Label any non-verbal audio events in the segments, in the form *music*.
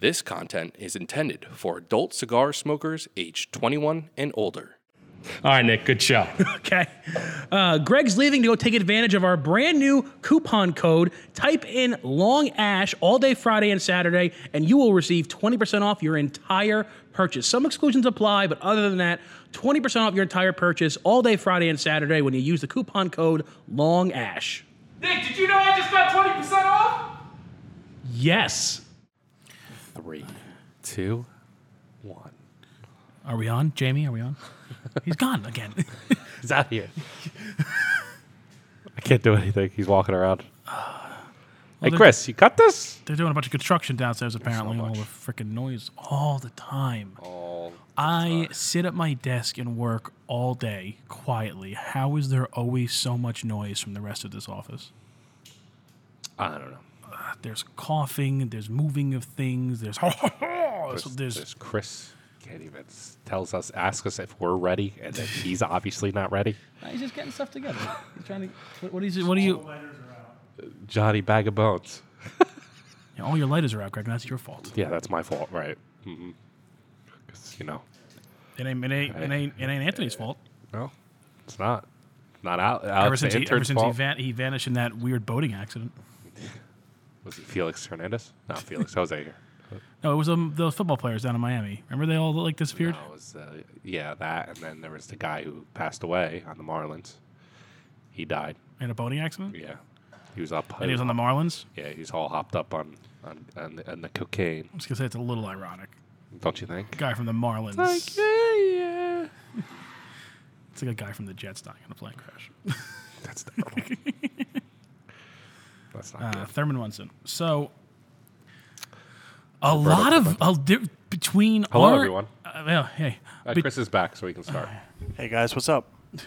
This content is intended for adult cigar smokers aged 21 and older. All right, Nick, good show. *laughs* Okay. Uh, Greg's leaving to go take advantage of our brand new coupon code. Type in Long Ash all day Friday and Saturday, and you will receive 20% off your entire purchase. Some exclusions apply, but other than that, 20% off your entire purchase all day Friday and Saturday when you use the coupon code Long Ash. Nick, did you know I just got 20% off? Yes. Three, two, one. Are we on, Jamie? Are we on? *laughs* He's gone again. *laughs* He's out here. I can't do anything. He's walking around. *sighs* hey, they're- Chris, you cut this? They're doing a bunch of construction downstairs apparently. all the freaking noise all the time. I sit at my desk and work all day quietly. How is there always so much noise from the rest of this office? I don't know. There's coughing, there's moving of things, *laughs* there's There's, there's, there's Chris. Can't even s- tells us, asks us if we're ready, and then he's obviously not ready. *laughs* he's just getting stuff together. He's trying to what, what is it? What do you? Uh, Johnny Bag of Bones. *laughs* Yeah, all your lighters are out, Greg. and That's your fault. Yeah, that's my fault, right? Mm-hmm. Because you know, It ain't it ain't it ain't, it ain't Anthony's uh, fault. no, it's not. Not out. Ever since he, ever since he, van, he vanished in that weird boating accident. Was it Felix Hernandez? No, Felix Jose here. *laughs* No, it was um, the football players down in Miami. Remember they all like disappeared. No, it was uh, yeah that, and then there was the guy who passed away on the Marlins. He died. in a boating accident. Yeah, he was up. And he was on the Marlins. Yeah, he's all hopped up on on on the, on the cocaine. I was gonna say it's a little ironic. Don't you think? Guy from the Marlins. yeah, yeah. It's like a guy from the Jets dying in a plane crash. *laughs* That's terrible. *laughs* That's not Uh, good. Thurman Munson. So a lot of a di- between Hello, our, everyone. Uh, well, hey, Uh, be- Chris is back, so we can start. Hey guys, what's up? *laughs*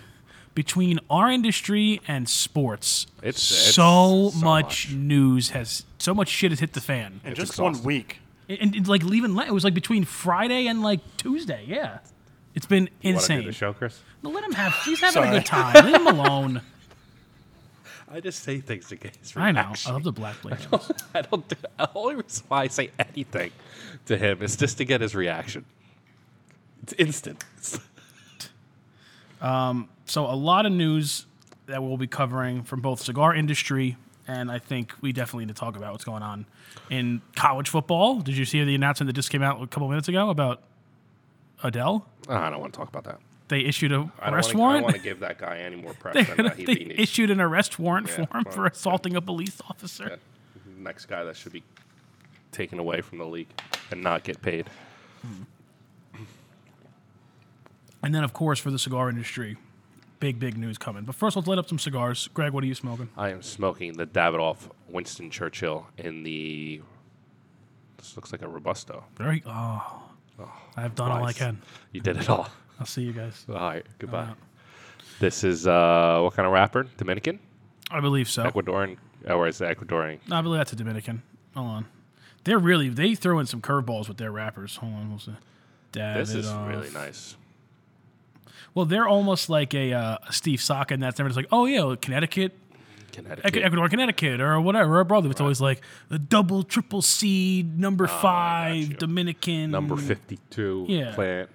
between our industry and sports, It's- it's so, so much, much. news has so much shit has hit the fan. In It's just one week. And, and, like leaving, it was like between Friday and like Tuesday. Yeah, it's been You do insane. the show, Chris? No, let him have. He's having a good time. Leave him alone. *laughs* I just say things to his I know. I love the black blade. I don't. Do, the only reason why I say anything to him is just to get his reaction. It's instant. *laughs* Um, so a lot of news that we'll be covering from both cigar industry and I think we definitely need to talk about what's going on in college football. Did you see the announcement that just came out a couple minutes ago about Adele? Oh, ah, I don't want to talk about that. They issued a I arrest wanna, I don't want to give that guy any more press *laughs* they they issued an arrest warrant Yeah, for him well, for assaulting a police officer. Yeah. Next guy that should be taken away from the league and not get paid. And then, of course, for the cigar industry, big, big news coming. But first, let's light up some cigars. Greg, what are you smoking? I am smoking the Davidoff Winston Churchill in the. This looks like a robusto. Very. Ah. Oh, I've done all I can. You did it all. I'll see you guys. All right, goodbye. This is uh, what kind of wrapper? Dominican, I believe so. Ecuadorian, or is it Ecuadorian? No, I believe that's a Dominican. Hold on. They're really they throw in some curveballs with their wrappers. Hold on, we'll see. This is really nice. Well, they're almost like a, uh, Steve Saka, and that's never just like, oh yeah, Connecticut, Connecticut. Ec- Ecuador, Connecticut, or whatever. Or brother, it's always like the double, triple C, number Oh, five. Dominican, Number 52 Yeah. plant.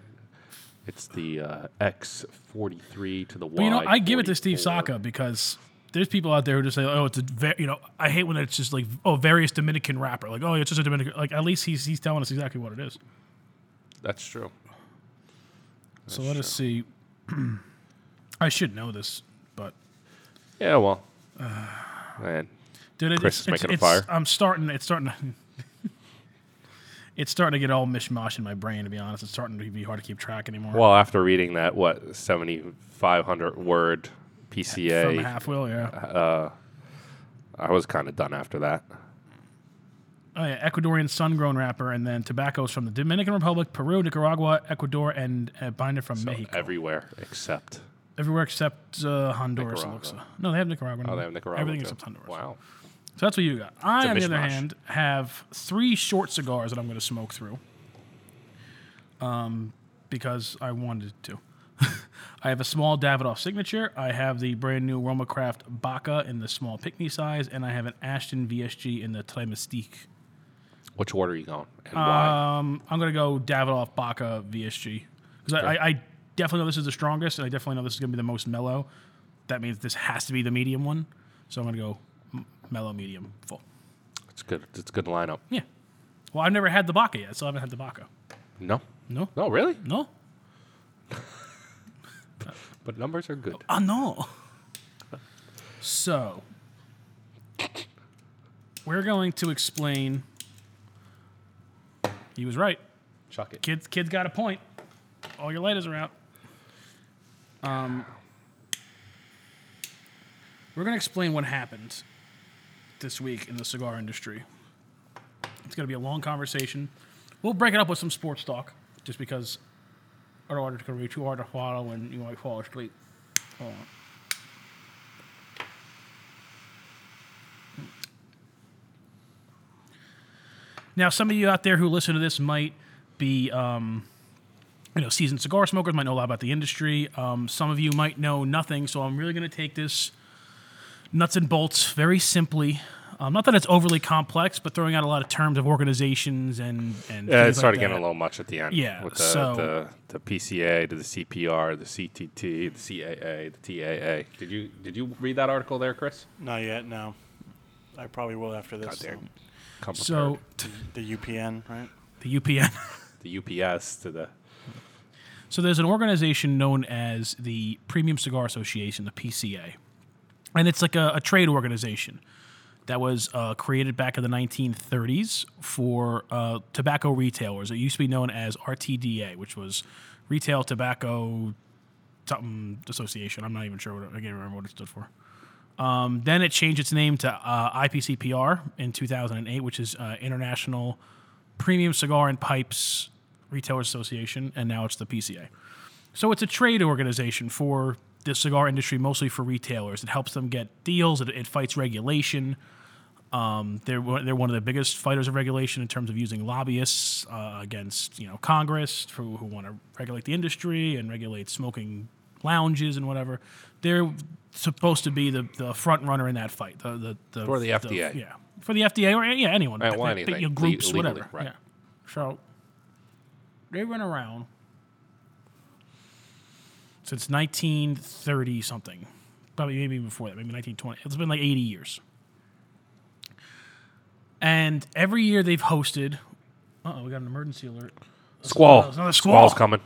It's the uh, X43 to the Y. But you know, I give it to Steve Saka because there's people out there who just say, "Oh, it's a ve-, you know." I hate when it's just like, "Oh, various Dominican wrapper." Like, "Oh, it's just a Dominican." Like, at least he's he's telling us exactly what it is. That's true. so let us see. *clears throat* I should know this, but Yeah, well. Man, dude, it, Chris it's, is it's, making a fire. I'm starting. It's starting. To, it's starting to get all mishmash in my brain. To be honest, it's starting to be hard to keep track anymore. well, after reading that, what, 7,500 word from PCA, half wheel, yeah. Uh, I was kind of done after that. Oh yeah, Ecuadorian sun-grown wrapper, and then tobaccos from the Dominican Republic, Peru, Nicaragua, Ecuador, and a binder from Mexico. Everywhere except. Everywhere except uh, Honduras. Nicaragua. No, they have Nicaragua. Oh, they have Nicaragua. Everything too. except Honduras. Wow. So that's what you got. I, on the other hand, have three short cigars that I'm going to smoke through. Um, because I wanted to. *laughs* I have a small Davidoff signature. I have the brand new Roma Craft Baca in the small Pickney size, and I have an Ashton VSG in the Tre Mystique. Which order are you going? And why? Um, I'm gonna go Davidoff, Baca, VSG because I, I, I definitely know this is the strongest, and I definitely know this is gonna be the most mellow. That means this has to be the medium one, so I'm gonna go m- mellow, medium, full. It's good. It's a good lineup. Yeah. Well, I've never had the Baca yet. So I haven't had the Baca. No. No. No, really? No. *laughs* But numbers are good. Oh no. So we're going to explain. He was right. Chuck it. Kids, kids got a point. All your lighters are out. Um, we're going to explain what happened this week in the cigar industry. It's going to be a long conversation. We'll break it up with some sports talk, just because otherwise it's going to be too hard to follow and you might fall asleep. Hold on. Now, some of you out there who listen to this might be, um, you know, seasoned cigar smokers, might know a lot about the industry. Um, some of you might know nothing, so I'm really going to take this nuts and bolts very simply. Um, not that it's overly complex, but throwing out a lot of terms of organizations and and Yeah, it things like started getting a little much at the end. Yeah, With the, so- the, the PCA, to the CPR, the CTT, the CAA, the TAA. Did you did you read that article there, Chris? Not yet. No. I probably will after this. Goddamn. Come So prepared. The UPN, right? the UPN. *laughs* the UPS to the So there's an organization known as the Premium Cigar Association, the PCA, and it's like a, a trade organization that was uh, created back in the 1930s for uh, tobacco retailers. It used to be known as RTDA, which was Retail Tobacco something Association. I'm not even sure what I can't remember what it stood for. Um, then it changed its name to uh, IPCPR in 2008, which is uh, International Premium Cigar and Pipes Retailers Association, and now it's the PCA. So it's a trade organization for the cigar industry, mostly for retailers. It helps them get deals. It, it fights regulation. Um, they're one- they're one of the biggest fighters of regulation in terms of using lobbyists uh, against you know Congress who, who want to regulate the industry and regulate smoking lounges and whatever. They're supposed to be the, the front runner in that fight. The the, the For the FDA. yeah, for the FDA or yeah anyone. Right, well, anything. groups legally, whatever. right. Yeah. So they run around since 1930 something, probably maybe before that, maybe 1920. It's been like 80 years. And every year they've hosted. Uh oh, we got an emergency alert. squall. Another squall. Squall's coming.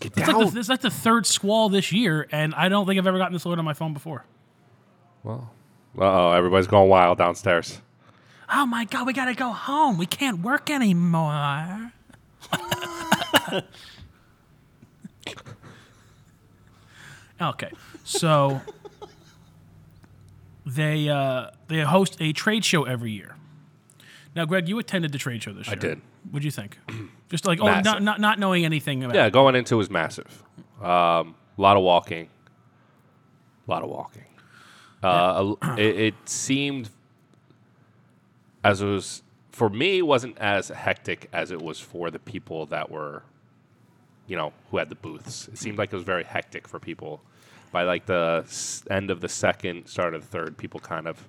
Get It's down. like, the, it's like the third squall this year, and I don't think I've ever gotten this alert on my phone before. well, uh oh, everybody's going wild downstairs. Oh my god, we gotta go home. We can't work anymore. *laughs* okay, so they uh, they host a trade show every year. Now, Greg, you attended the trade show this year. I did. What'd you think? Just like oh, Massive. not, not not knowing anything about. Yeah, it. going into was massive. Um, a lot of walking. A lot of walking. Uh, a- it, it seemed as it was for me it wasn't as hectic as it was for the people that were, you know, who had the booths. It seemed like it was very hectic for people. By like the end of the second, start of the third, people kind of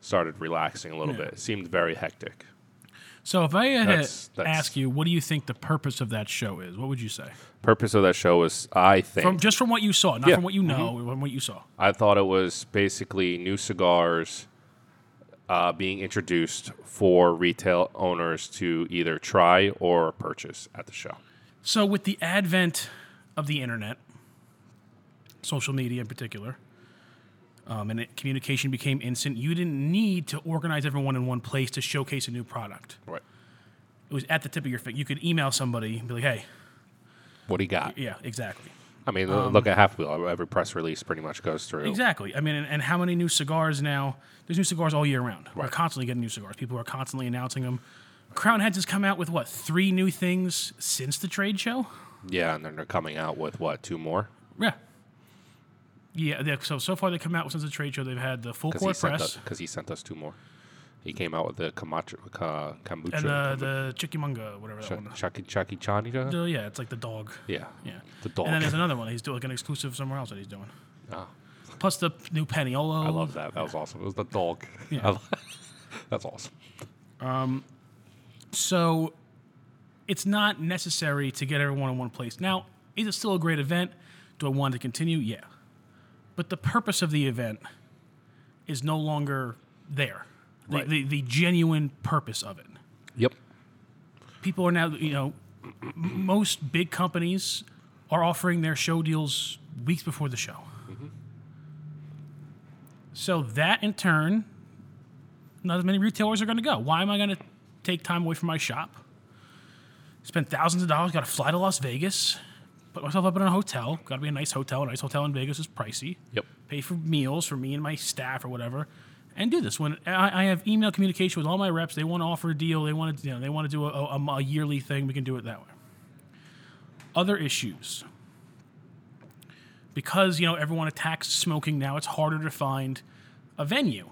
started relaxing a little Yeah. bit. It seemed very hectic. So if I had That's- to that's- ask you, what do you think the purpose of that show is? What would you say? Purpose of that show was, I think, From just from what you saw, not Yeah. Mm-hmm. from what you know, from what you saw. I thought it was basically new cigars uh, being introduced for retail owners to either try or purchase at the show. So, with the advent of the internet, social media in particular, um, and it, communication became instant, you didn't need to organize everyone in one place to showcase a new product. Right. It was at the tip of your finger. You could email somebody and be like, hey, What do you got? yeah, exactly. I mean, look at Half Wheel. Every press release pretty much goes through. Exactly. I mean, and, and how many new cigars now? There's new cigars all year round. We're constantly getting new cigars. People are constantly announcing them. Crown Heads has come out with what three new things since the trade show? Yeah, and then they're coming out with what two more? Yeah. Yeah. So so far they come out with since the trade show. They've had the full court press because he sent us two more. He came out with the Camacho, ka, kombucha, and uh, the Chikimunga, whatever that Ch- one. Chucky Chucky Chani. Uh, yeah, it's like the dog. Yeah, Yeah. the dog. And then there's another one. *laughs* He's doing like an exclusive somewhere else that he's doing. Oh, Plus the new Paniolo. I love that. That was awesome. It was the dog. Yeah. *laughs* *laughs* That's awesome. Um, so it's not necessary to get everyone in one place. Now, is it still a great event? Do I want to continue? Yeah. But the purpose of the event is no longer there. The, Right. the, the genuine purpose of it. Yep. People are now, you know, most big companies are offering their show deals weeks before the show. Mm-hmm. So that in turn, not as many retailers are going to go. Why am I going to take time away from my shop? Spend thousands of dollars, got to fly to Las Vegas, put myself up in a hotel. Got to be a nice hotel. A nice hotel in Vegas is pricey. Yep. Pay for meals for me and my staff or whatever, and do this. When I, I have email communication with all my reps, they want to offer a deal. They want to, you know, they want to do a, a, a yearly thing. We can do it that way. Other issues because you know everyone attacks smoking now it's harder to find a venue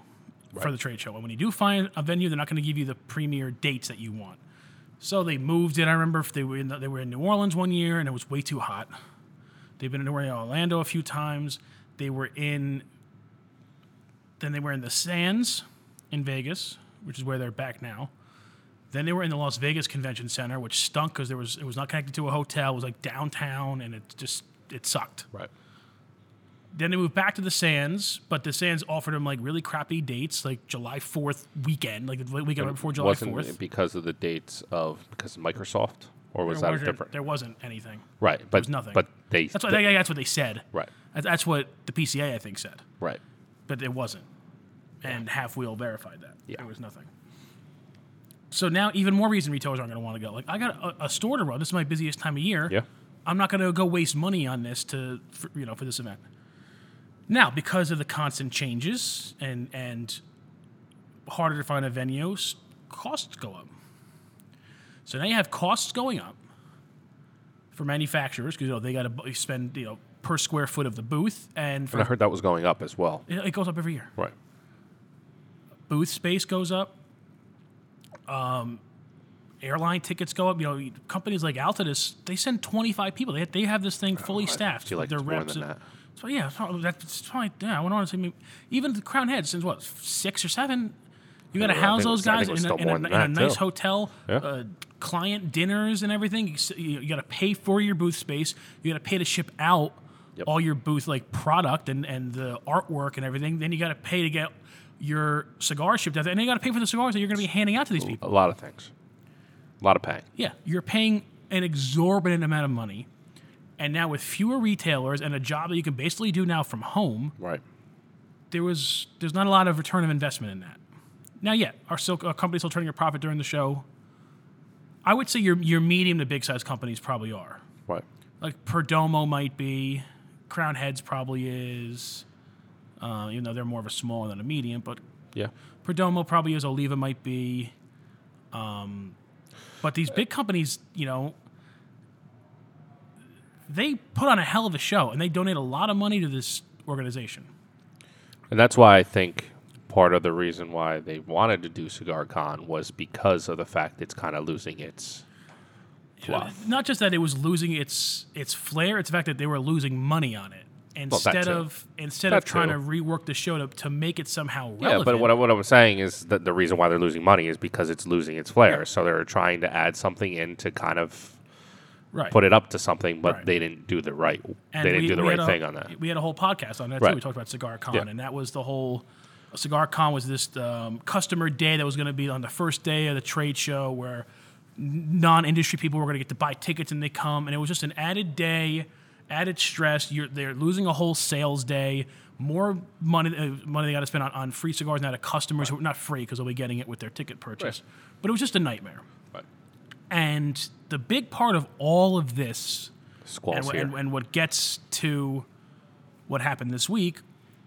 for the trade show and when you do find a venue they're not going to give you the premier dates that you want so they moved it i remember if they were in the, they were in new orleans one year and it was way too hot they've been in orlando a few times they were in then they were in the sands in vegas which is where they're back now then they were in the Las Vegas Convention Center, which stunk because there was it was not connected to a hotel. It was like downtown, and it just it sucked. Right. Then they moved back to the Sands, but the Sands offered them like really crappy dates, like July Fourth weekend, like the weekend right before July Wasn't Fourth. it because of the dates of because of Microsoft, or was that different? There wasn't anything. right. But was nothing. But they. That's what they- that's what they said. Right. That's what the PCA I think said, Right. but it wasn't. And Half Wheel verified that. Yeah. There was nothing. So now even more reason retailers aren't going to want to go. Like I got a, a store to run. This is my busiest time of year. Yeah. I'm not going to go waste money on this to, for, you know, for this event. Now, because of the constant changes and and harder to find a venue, costs go up. So now you have costs going up for manufacturers because you know they got to spend you know per square foot of the booth, and for And I heard that was going up as well. it it goes up every year. Right. Booth space goes up. Um, airline tickets go up. You know, companies like Altadis, they send 25 people. They, they have this thing fully staffed. Oh, feel like Their it's more than that. So yeah, that's probably yeah. I went on to say even the Crown Head since what six or seven. You got to house those guys in a, in a, in a nice too. hotel, Yeah. uh, client dinners and everything. You, you, you got to pay for your booth space. You got to pay to ship out Yep. all your booth like product and, and the artwork and everything. Then you got to pay to get your cigar shipped out, there. and then you got to pay for the cigars that you're going to be handing out to these people. A lot of things. A lot of paying. Yeah, you're paying an exorbitant amount of money. And now with fewer retailers and a job that you can basically do now from home, Right. there was there's not a lot of return of investment in that. Now, yeah, are still companies still turning a profit during the show? I would say your your medium to big size companies probably are. Right. Like Perdomo might be, Crown Heads probably is. Uh, even though they're more of a small than a medium, but Yeah. Perdomo probably is. Oliva might be. Um, but these big companies, you know, they put on a hell of a show and they donate a lot of money to this organization. And that's why I think part of the reason why they wanted to do Cigar Con was because of the fact it's kind of losing its uh, fluff. Not just that it was losing its its flair; it's the fact that they were losing money on it instead too. of instead That of trying too. to rework the show to, to make it somehow relevant. Yeah, but what, I- what I'm saying is that the reason why they're losing money is because it's losing its flair. So they're trying to add something in to kind of right. put it up to something, but Right. they didn't do the right. And they didn't we- do the right a- thing on that. We had a whole podcast on that too. We talked about Cigar Con, Yeah. and that was the whole Cigar Con was this um, customer day that was going to be on the first day of the trade show where non-industry people were going to get to buy tickets and they come, and it was just an added day, added stress. You're they're losing a whole sales day. More money, uh, money they got to spend on, on free cigars now to customers who not free because they'll be getting it with their ticket purchase. But it was just a nightmare. And the big part of all of this and, wh- and, and what gets to what happened this week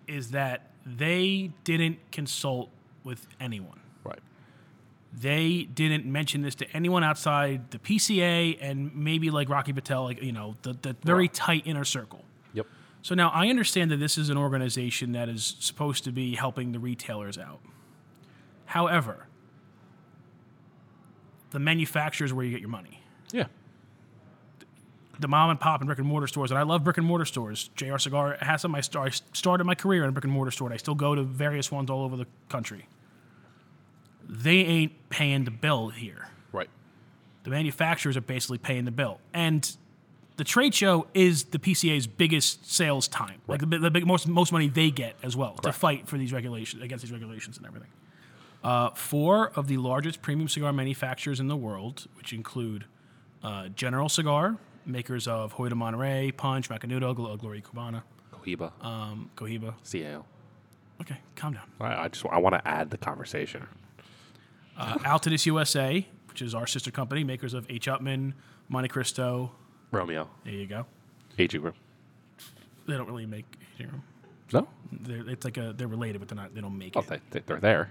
is that they didn't consult with anyone. right. They didn't mention this to anyone outside the PCA and maybe like Rocky Patel, like you know, the, the very Right. tight inner circle. Yep. So now I understand that this is an organization that is supposed to be helping the retailers out. However, the manufacturers where you get your money. Yeah. the mom and pop and brick and mortar stores, and I love brick and mortar stores. JR Cigar has some. I, star- I started my career in a brick and mortar store, and I still go to various ones all over the country. they ain't paying the bill here. Right. The manufacturers are basically paying the bill, and the trade show is the PCA's biggest sales time, like the, the big, most most money they get as well to fight for these regulations against these regulations and everything. Uh, four of the largest premium cigar manufacturers in the world, which include uh, General Cigar, makers of Hoyo de Monterey, Punch, Macanudo, Gl- Gloria Cubana, Cohiba. um, Cohiba. CAO. Okay, calm down. I, I just I want to add the conversation. Uh, Altadis USA, which is our sister company, makers of H. Upmann, Monte Cristo. Romeo. There you go. Aging room. They don't really make. You know, No. they're, it's like a they're related, but they're not. They don't make Oh, it. they, they, they're there.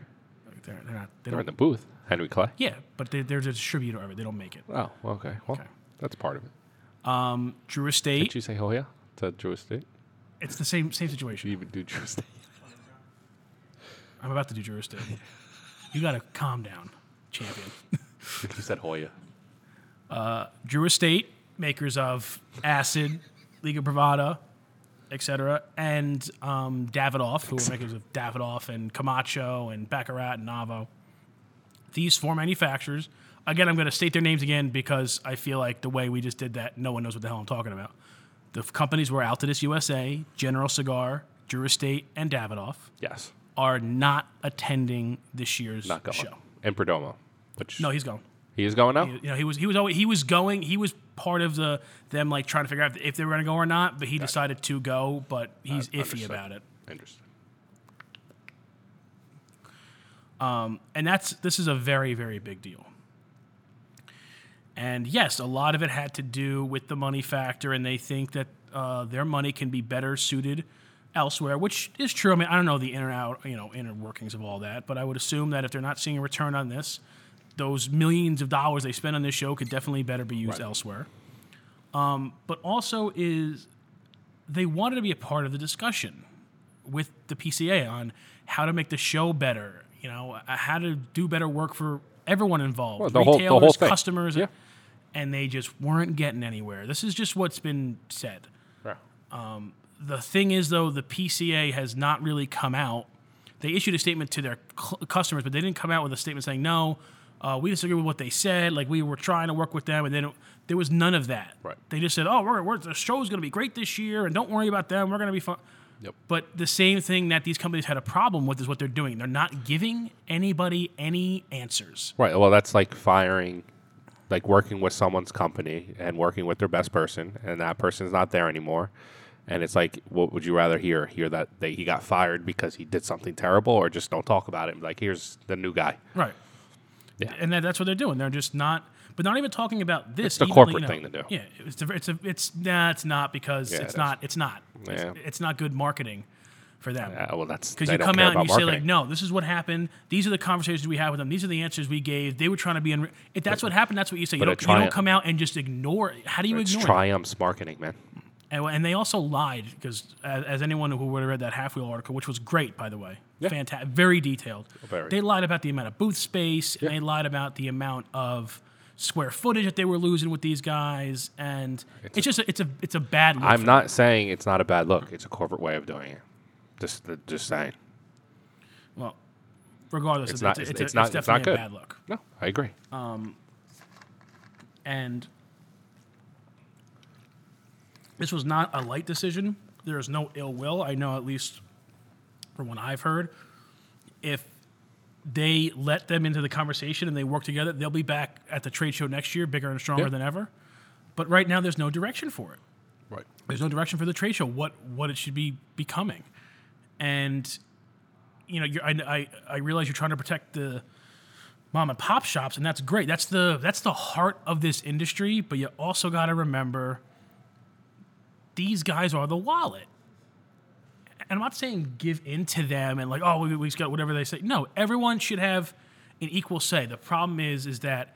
They're, they're not. They They're in don't. the booth. Henry Clay. yeah, but they, they're a distributor of it. They don't make it. Oh, okay. Well, Okay. that's part of it. Um, Drew Estate. Did you say Hoyo to Drew Estate? It's the same same situation. You even do Drew Estate? *laughs* I'm about to do Drew Estate. you gotta calm down, champion. *laughs* you said Hoyo. Drew Estate, makers of Acid, Liga Privada, etc., and um, Davidoff, who are makers of Davidoff and Camacho and Baccarat and AVO. These four manufacturers, again, I'm going to state their names again because I feel like the way we just did that, no one knows what the hell I'm talking about. The companies were Altadis USA, General Cigar, Drew Estate, and Davidoff Yes. are not attending this year's Not going. show. And Perdomo. Which No, he's going. He is going now? You know, he was he was always he was going. He was part of the them like trying to figure out if they were going to go or not. But he decided to go. But he's iffy about it. Interesting. And that's this is a very very big deal. And yes, a lot of it had to do with the money factor, and they think that uh, their money can be better suited elsewhere, which is true. I mean, I don't know the inner out, you know, inner workings of all that, but I would assume that if they're not seeing a return on this, those millions of dollars they spend on this show could definitely better be used Right. elsewhere. Um, but also is they wanted to be a part of the discussion with the PCA on how to make the show better. You know, uh, how to do better work for everyone involved, Well, the whole- the retailers, whole thing. customers, Yeah. and they just weren't getting anywhere. This is just what's been said. Yeah. The thing is, though, the PCA has not really come out. They issued a statement to their cl- customers, but they didn't come out with a statement saying, no, uh, we disagree with what they said. Like, we were trying to work with them, and they don't, there was none of that. Right. They just said, oh, we're, we're, the show's going to be great this year, and don't worry about them. We're going to be fun. Yep. But the same thing that these companies had a problem with is what they're doing. They're not giving anybody any answers. Right. Well, that's like firing, like working with someone's company and working with their best person, and that person's not there anymore. And it's like, what would you rather hear? Hear that they, he got fired because he did something terrible, or just don't talk about it? Like, here's the new guy. Right. Yeah. And that, that's what they're doing. They're just not, but not even talking about this. It's the even, corporate you know, thing to do. Yeah, it's a, it's a, it's nah, it's not because Yeah, it's it not, it's not, Yeah. it's, not good marketing for them. Uh, well, that's Because you come out and you about say like, no, this is what happened. These are the conversations we had with them. These are the answers we gave. They were trying to be. Unre- if that's what happened, that's what you say. You But don't, you don't come out and just ignore. it. How do you it's ignore? it? Triumph's marketing, man. And, and they also lied because, as, as anyone who would have read that half wheel article, which was great, by the way, fantastic, very detailed. Very. They lied about the amount of booth space, and they lied about the amount of square footage that they were losing with these guys, and it's, just a, it's a it's a bad. Look I'm not saying it's not a bad look. It's a corporate way of doing it. Just, just saying. Well, regardless, It's of not- it's, it's- it's, it's a, not- it's it's not definitely a good. bad look. No, I agree. Um, and this was not a light decision. There is no ill will. I know, at least from what I've heard, if they let them into the conversation and they work together, they'll be back at the trade show next year, bigger and stronger than ever. But right now, there's no direction for it. right. There's no direction for the trade show. What what it should be becoming, and you know, you're, I, I I realize you're trying to protect the mom and pop shops, and that's great. That's the that's the heart of this industry. But you also got to remember, these guys are the wallet. And I'm not saying give in to them and like, oh, we, we just got whatever they say. No, everyone should have an equal say. The problem is, is that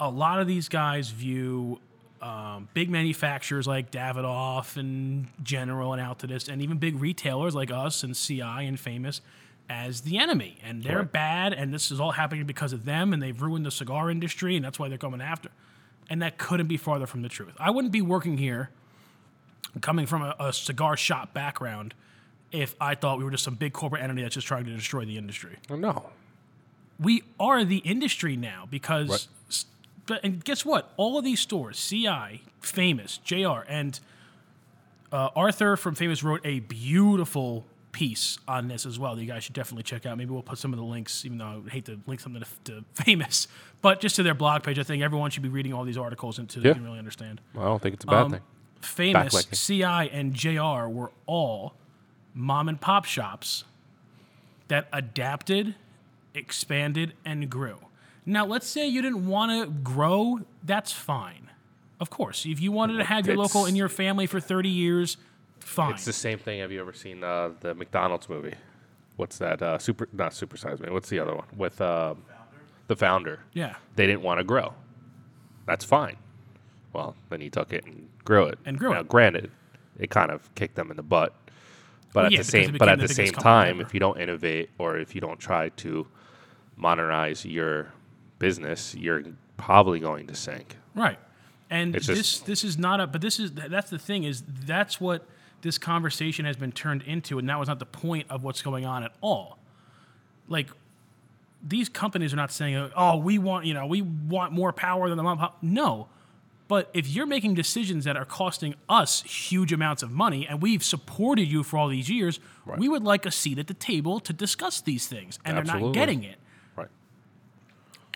a lot of these guys view um, big manufacturers like Davidoff and General and Altadis, and even big retailers like us and CI and Famous as the enemy. And they're Right. bad, and this is all happening because of them, and they've ruined the cigar industry, and that's why they're coming after. And that couldn't be farther from the truth. I wouldn't be working here, coming from a, a cigar shop background, if I thought we were just some big corporate entity that's just trying to destroy the industry. Well, no. we are the industry now because. Right. and guess what? All of these stores, CI, Famous, JR, and uh, Arthur from Famous wrote a beautiful piece on this as well that you guys should definitely check out. Maybe we'll put some of the links, even though I would hate to link something to, to *laughs* Famous, but just to their blog page. I think everyone should be reading all these articles and to can really understand. I don't think it's a bad Um, thing. Famous, CI, and JR were all mom and pop shops that adapted, expanded, and grew. Now, let's say you didn't want to grow, that's fine. Of course, if you wanted to have your It's- local in your family for 30 years, fine. It's the same thing. Have you ever seen uh, the McDonald's movie? What's that? Uh, super, not Super Size Me. What's the other one with uh, the founder? yeah. They didn't want to grow. That's fine. Well, then he took it and grew it. And grew now, it. Granted, it kind of kicked them in the butt. But Well, at yeah, the same, but at the the same time, ever. if you don't innovate or if you don't try to modernize your business, you're probably going to sink. Right. And It's this just- this is not a but this is that's the thing is that's what this conversation has been turned into and that was not the point of what's going on at all. Like these companies are not saying oh we want you know we want more power than the mom. No. But if you're making decisions that are costing us huge amounts of money and we've supported you for all these years, we would like a seat at the table to discuss these things and they're not getting it. Right.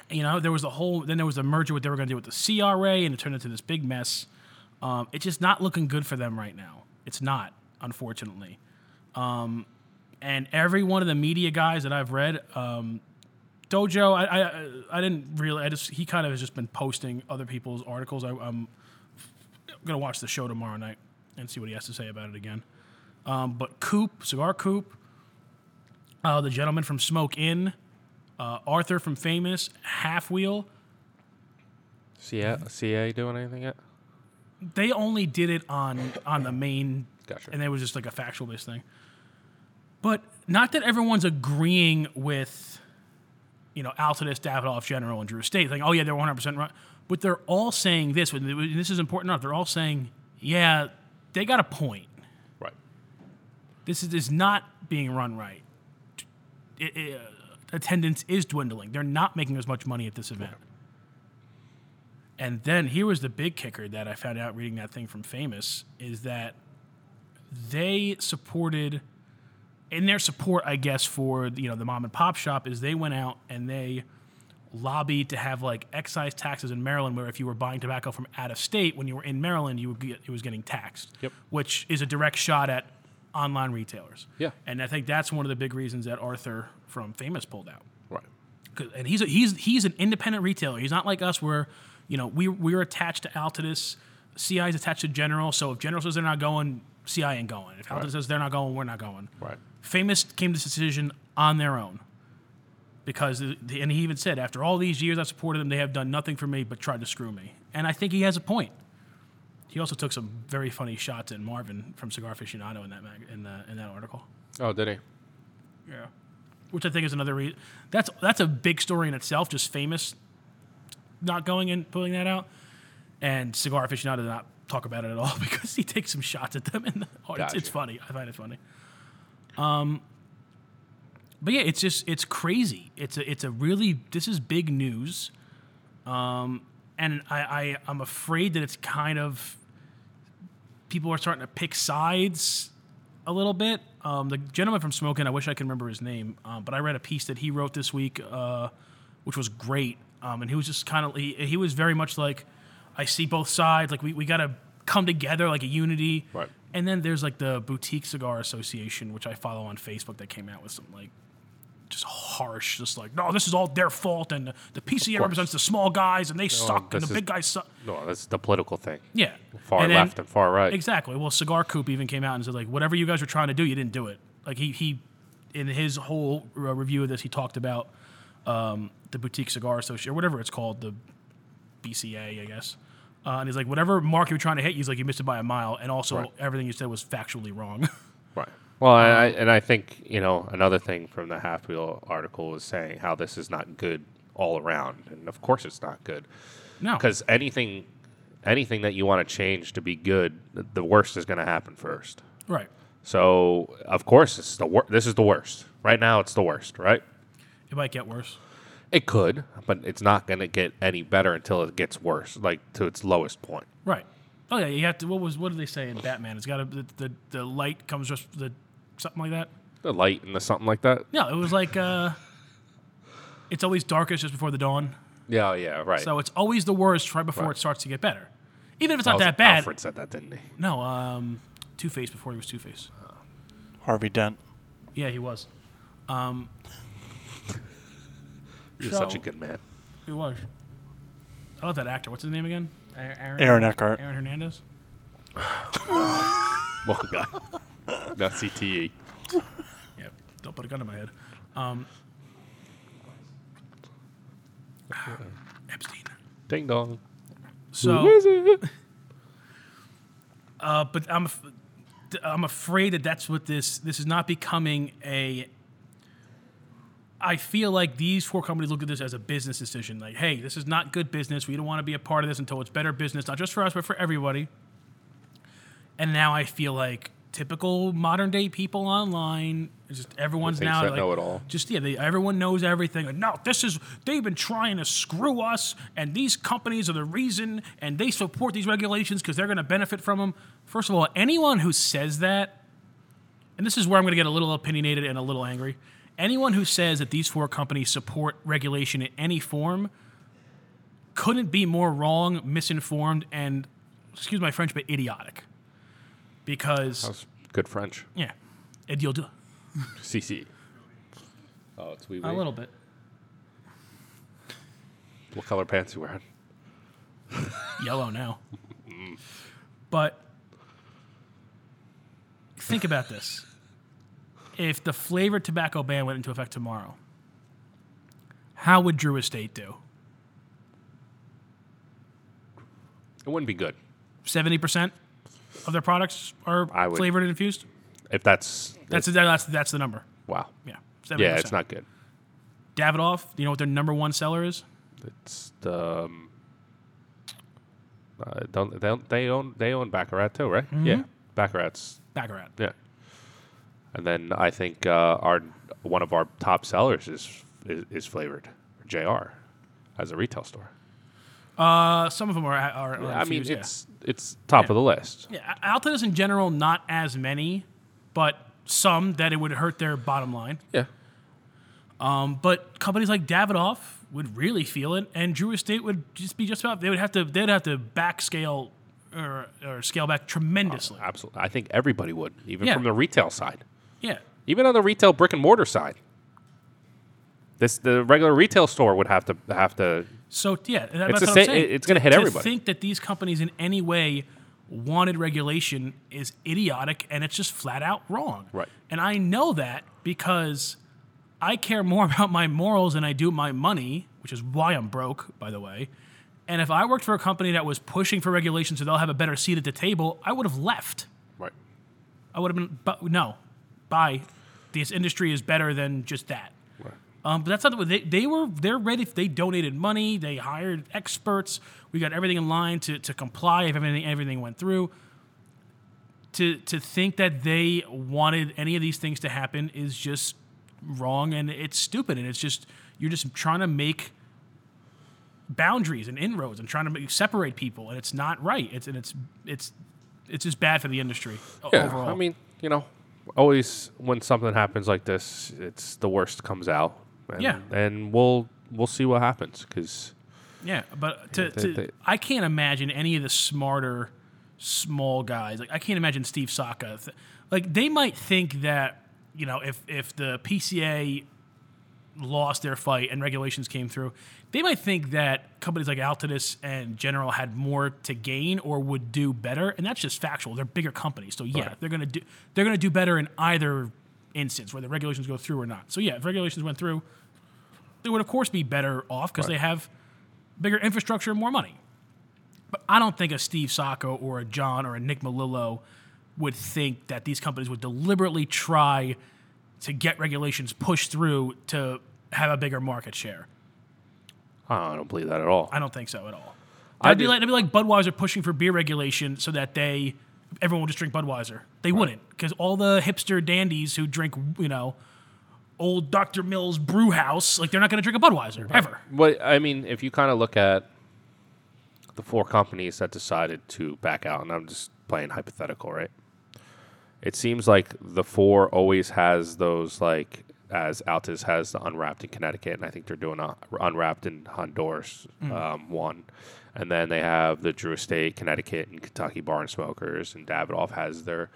You know, there was a whole. Then there was a merger what they were going to do with the CRA, and it turned into this big mess. Um, it's just not looking good for them right now. It's not, unfortunately. Um, and every one of the media guys that I've read, um, Dojo, I, I I didn't really. I just he kind of has just been posting other people's articles. I, I'm gonna watch the show tomorrow night and see what he has to say about it again. Um, but Coop, Cigar Coop, uh, the gentleman from Smoke Inn, uh, Arthur from Famous, Half Wheel. CA, CA doing anything yet? They only did it on on the main, Gotcha. and it was just like a factual based thing. But not that everyone's agreeing with, you know, Altadis, Davidoff, General, and Drew Estate. Like, oh yeah, they're 100 percent right. But they're all saying this. and This is important enough. They're all saying, yeah, they got a point. Right. This is, is not being run right. It- it, uh, attendance is dwindling. They're not making as much money at this event. And then here was the big kicker that I found out reading that thing from Famous is that they supported in their support, I guess, for you know the mom and pop shop is they went out and they lobbied to have like excise taxes in Maryland, where if you were buying tobacco from out of state, when you were in Maryland, you would get it was getting taxed. Yep. Which is a direct shot at online retailers. Yeah. And I think that's one of the big reasons that Arthur from Famous pulled out. Right. and he's a, he's he's an independent retailer. He's not like us where you know we we're attached to Altadis, CI is attached to General. So if General says they're not going, CI ain't going. If Altadis Right. says they're not going, we're not going. Right. Famous came to this decision on their own because and he even said after all these years I've supported them, they have done nothing for me but tried to screw me. And I think he has a point. He also took some very funny shots at Marvin from Cigar Aficionado in that mag- in the in that article. Oh, did he? Yeah. Which I think is another reason. That's that's a big story in itself. Just famous, not going and pulling that out, and cigar aficionado did not talk about it at all *laughs* because he takes some shots at them, and oh, it's, it's funny. I find it funny. Um, but yeah, it's just it's crazy. It's a it's a really this is big news, um, and I, I I'm afraid that it's kind of people are starting to pick sides a little bit. Um, the gentleman from Smoke Inn, I wish I could remember his name, um, but I read a piece that he wrote this week, uh, which was great. Um, and he was just kind of, he, he was very much like, I see both sides. Like, we, we got to come together like a unity. Right. And then there's like the Boutique Cigar Association, which I follow on Facebook, that came out with some like just harsh, just like, no, this is all their fault. And the, the PCA represents the small guys and they suck and the is- big guys suck. No, that's the political thing. Yeah. Far And then- left and far right. Exactly. Well, Cigar Coop even came out and said like, whatever you guys were trying to do, you didn't do it. Like he he, in his whole uh, review of this, he talked about um, the Boutique Cigar Association or whatever it's called, the BCA, I guess. Uh, and he's like, whatever mark you were trying to hit, he's like, you missed it by a mile, and also Right. everything you said was factually wrong. *laughs* Right. Well, I, I, and I think you know another thing from the Half Wheel article was saying how this is not good all around, and of course it's not good no, because anything, anything that you want to change to be good, the worst is going to happen first. right. So of course it's the wor- This is the worst right now. It's the worst, right? It might get worse. It could, but it's not going to get any better until it gets worse, like to its lowest point. Right. Oh yeah, you have to. What was what did they say in Batman? It's got to the, the the light comes just the something like that. The light and the something like that. No, it was like uh, it's always darkest just before the dawn. Yeah, yeah, right. So it's always the worst right before Right. it starts to get better. Even if it's not Alfred- that bad. Alfred said that, didn't he? No, um, Two Face before he was Two Face. Harvey Dent. Yeah, he was. Um, You're So- such a good man. he was. I love that actor. What's his name again? Aaron, Aaron Eckhart. Aaron Hernandez. *laughs* Well, guy. Not E. CTE. Yeah, don't put a gun in my head. Um, *sighs* Epstein. Ding dong. So, Who is it? *laughs* uh, but I'm, af- I'm afraid that that's what this. This is not becoming a. I feel like these four companies look at this as a business decision. Like, hey, this is not good business. We don't want to be a part of this until it's better business, not just for us, but for everybody. And now I feel like typical modern day people online, just everyone's now like, know it all. Just yeah, they, everyone knows everything. Like, no, this is they've been trying to screw us, and these companies are the reason, and they support these regulations because they're going to benefit from them. First of all, anyone who says that, and this is where I'm going to get a little opinionated and a little angry. Anyone who says that these four companies support regulation in any form couldn't be more wrong, misinformed, and excuse my French, but idiotic. Because That was good French. yeah, and you'll do CC. Oh, it's wee a little bit. What color pants you wearing? *laughs* yellow now. *laughs* Mm. but think about this. If the flavored tobacco ban went into effect tomorrow, how would Drew Estate do? It wouldn't be good. 70% of their products are I would- flavored and infused? If that's That's, that's, that's the number. wow. Yeah. 70%. Yeah, it's not good. Davidoff, do you know what their number one seller is? It's the um, uh, don't they, don't- they own they own Baccarat too, right? Mm-hmm. Yeah, Baccarat's Baccarat. yeah. And then I think uh, our one of our top sellers is is, is flavored Jr. as a retail store. Uh, some of them are, are, are I mean, yeah. it's it's top Yeah. of the list. Yeah, Altadis in general, not as many, but some that it would hurt their bottom line. Yeah, But companies like Davidoff would really feel it, and Drew Estate would just be just about. They would have to. They'd have to back scale or, or scale back tremendously. absolutely. I think everybody would, even Yeah. from the retail side, Yeah, even on the retail brick and mortar side. This the regular retail store would have to have to So yeah, that, It's that's what I'm saying. it's gonna hit to everybody. think that these companies in any way wanted regulation is idiotic, and it's just flat out wrong. Right. And I know that because I care more *laughs* about my morals than I do my money, which is why I'm broke, by the way. And if I worked for a company that was pushing for regulation so they'll have a better seat at the table, I would have left. right. I would have been, but no, bye. This industry is better than just that. Um, but that's not the way they, they were. They're ready. They donated money. They hired experts. We got everything in line to, to comply if everything everything went through. To to think that they wanted any of these things to happen is just wrong and it's stupid and it's just you're just trying to make boundaries and inroads and trying to make, separate people and it's not right. It's and it's it's it's just bad for the industry Yeah, overall. I mean, you know, always when something happens like this, it's the worst comes out. And, Yeah. and we'll we'll see what happens because Yeah, but to, they- to they- I can't imagine any of the smarter small guys. Like I can't imagine Steve Saka. Th- Like they might think that you know if if the PCA lost their fight and regulations came through, they might think that companies like Altadis and General had more to gain or would do better, and that's just factual. They're bigger companies, so yeah, they're gonna do they're gonna do better in either instance, whether regulations go through or not. So yeah, if regulations went through, they would of course be better off because they have bigger infrastructure and more money. But I don't think a Steve Saka or a John or a Nick Melillo would think that these companies would deliberately try to get regulations pushed through to have a bigger market share. I don't believe that at all. I don't think so at all. I That'd be do- like that'd be like Budweiser pushing for beer regulation so that they everyone would just drink Budweiser. They wouldn't because all the hipster dandies who drink you know old Dr. Mills brew house. Like they're not going to drink a Budweiser ever. But I mean, if you kind of look at the four companies that decided to back out, and I'm just playing hypothetical, right? It seems like the four always has those like as Altadis has the unwrapped in Connecticut, and I think they're doing a unwrapped in Honduras um, one, and then they have the Drew Estate, Connecticut, and Kentucky Barn Smokers, and Davidoff has their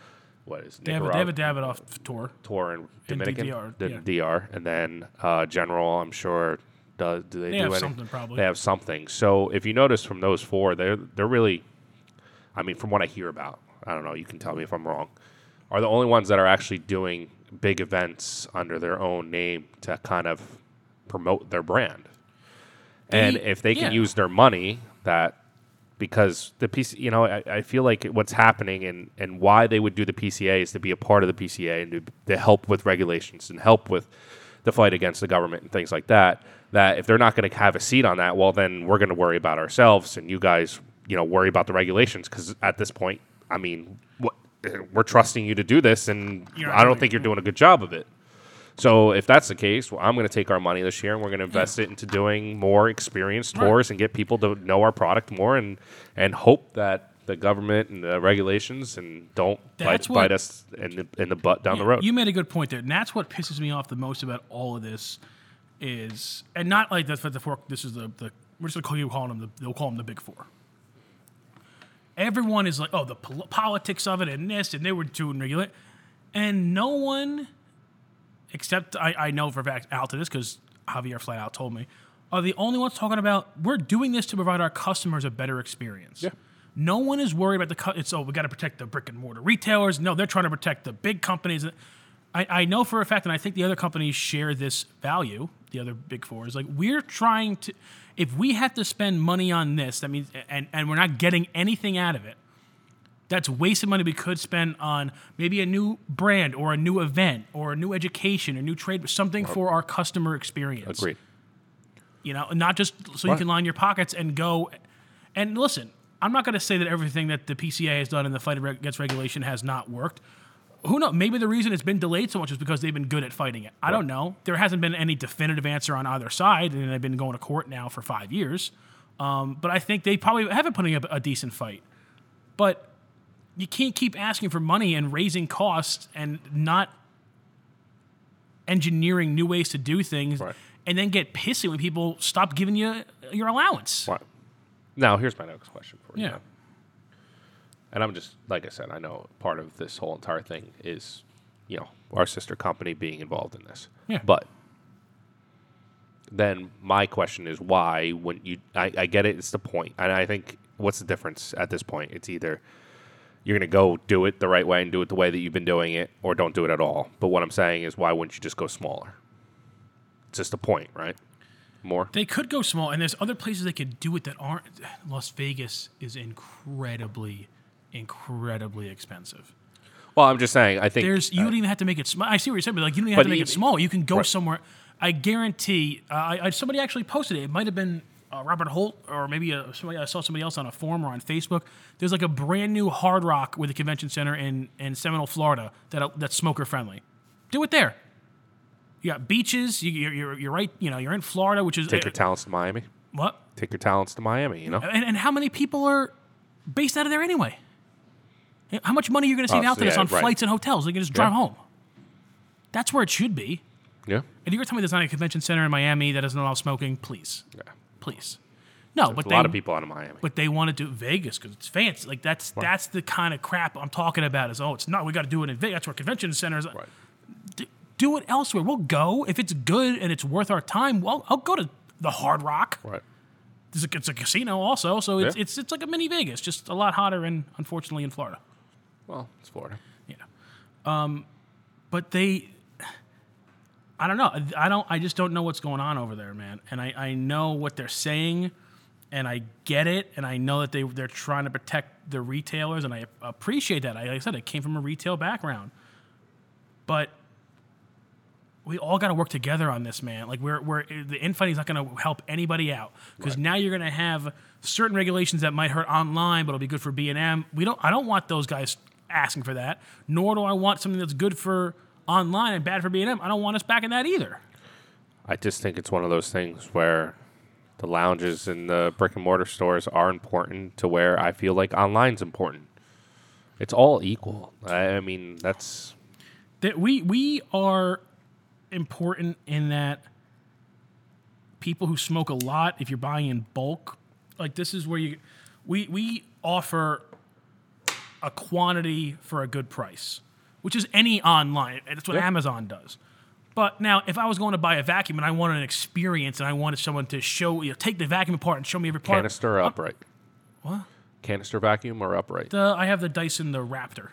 what is They have, they have a Davidoff tour. tour in Dominican, DR, the yeah. DR, and then uh, General. I'm sure does do they, They do have any? something probably. They have something. So if you notice from those four, they're they're really, I mean, from what I hear about, I don't know. You can tell me if I'm wrong. Are the only ones that are actually doing big events under their own name to kind of promote their brand. and They- if they can yeah. use their money, that because the PC, you know, I, I feel like what's happening and, and why they would do the PCA is to be a part of the PCA and to, to help with regulations and help with the fight against the government and things like that. That if they're not going to have a seat on that, well, then we're going to worry about ourselves and you guys, you know, worry about the regulations because at this point, I mean, what, we're trusting you to do this, and I don't think you're doing a good job of it. So if that's the case, well, I'm going to take our money this year and we're going to invest it into doing more experience Right. tours and get people to know our product more and and hope that the government and the regulations and don't bite, what- bite us in the, in the butt down the road. You made a good point there, and that's what pisses me off the most about all of this is, and not like that's what the four. This is the the we're just gonna call you calling them the they'll call them the big four. Everyone is like, oh, the pol- politics of it and this, and they were doing regulate, and no one, except I, I know for a fact Altadis because Javier flat out told me, are the only ones talking about we're doing this to provide our customers a better experience. Yeah. No one is worried about the cut. It's oh, we got to protect the brick and mortar retailers. No, they're trying to protect the big companies. I, I know for a fact, and I think the other companies share this value. The other big four is like we're trying to. If we have to spend money on this, that means, and and we're not getting anything out of it. That's wasted money we could spend on maybe a new brand or a new event or a new education or new trade, something for our customer experience Agreed. you know, not just so you can line your pockets and go. And listen, I'm not going to say that everything that the PCA has done in the fight against regulation has not worked. Who knows? Maybe the reason it's been delayed so much is because they've been good at fighting it. I don't know. There hasn't been any definitive answer on either side, and they've been going to court now for five years. Um, but I think they probably haven't putting up a decent fight. But you can't keep asking for money and raising costs and not engineering new ways to do things Right. and then get pissy when people stop giving you your allowance. Right. Now, here's my next question for you. Yeah. And I'm just, like I said, I know part of this whole entire thing is, you know, our sister company being involved in this. Yeah. But then my question is why, when you, I, I get it, it's the point. And I think, what's the difference at this point? It's either you're going to go do it the right way and do it the way that you've been doing it, or don't do it at all. But what I'm saying is, why wouldn't you just go smaller? It's just a point, right? More? They could go small, and there's other places they could do it that aren't. Las Vegas is incredibly, incredibly expensive. Well, I'm just saying, I think. There's you uh, don't even have to make it small. I see what you're saying, but like you don't even have to make e- it small. You can go right. somewhere. I guarantee. Uh, I, I somebody actually posted it. It might have been uh, Robert Holt, or maybe uh somebody. I saw somebody else on a forum or on Facebook. There's like a brand new Hard Rock with a convention center in in Seminole, Florida, that that's smoker friendly. Do it there. You got beaches. You, you're, you're you're right. You know you're in Florida, which is take uh, your talents to Miami. what? Take your talents to Miami. You know. And, and how many people are based out of there anyway? How much money are you going to save Oh, out so to this yeah, on right. flights and hotels? They can just drive Yeah. home. That's where it should be. Yeah. And you're telling me there's not a convention center in Miami that doesn't allow smoking? Please, Yeah. please. No, but a they, lot of people out of Miami. but they want to do Vegas because it's fancy. Like that's that's the kind of crap I'm talking about. Is oh, it's not. We got to do it in Vegas. That's where convention centers. Right. D- do it elsewhere. We'll go if it's good and it's worth our time. Well, I'll go to the Hard Rock. Right. It's a, it's a casino also, so it's, Yeah. it's it's like a mini Vegas, just a lot hotter and unfortunately in Florida. Well, it's Florida. Yeah. Um, but they, I don't know. I don't. I just don't know what's going on over there, man. And I, I know what they're saying, and I get it, and I know that they they're trying to protect the retailers, and I appreciate that. I, like I said, I came from a retail background, but we all got to work together on this, man. Like we're we're the infighting is not going to help anybody out because now you're going to have certain regulations that might hurt online, but it'll be good for B and M. We don't. I don't want those guys asking for that. Nor do I want something that's good for online and bad for B&M. I don't want us back in that either. I just think it's one of those things where the lounges and the brick and mortar stores are important to where I feel like online's important. It's all equal. I, I mean, that's that we we are important in that people who smoke a lot, if you're buying in bulk, like this is where you we we offer a quantity for a good price, which is any online. That's what Yeah. Amazon does. But now, if I was going to buy a vacuum and I wanted an experience and I wanted someone to show you know, take the vacuum apart and show me every part, canister or upright. What? Canister vacuum or upright? the, I have the Dyson the Raptor.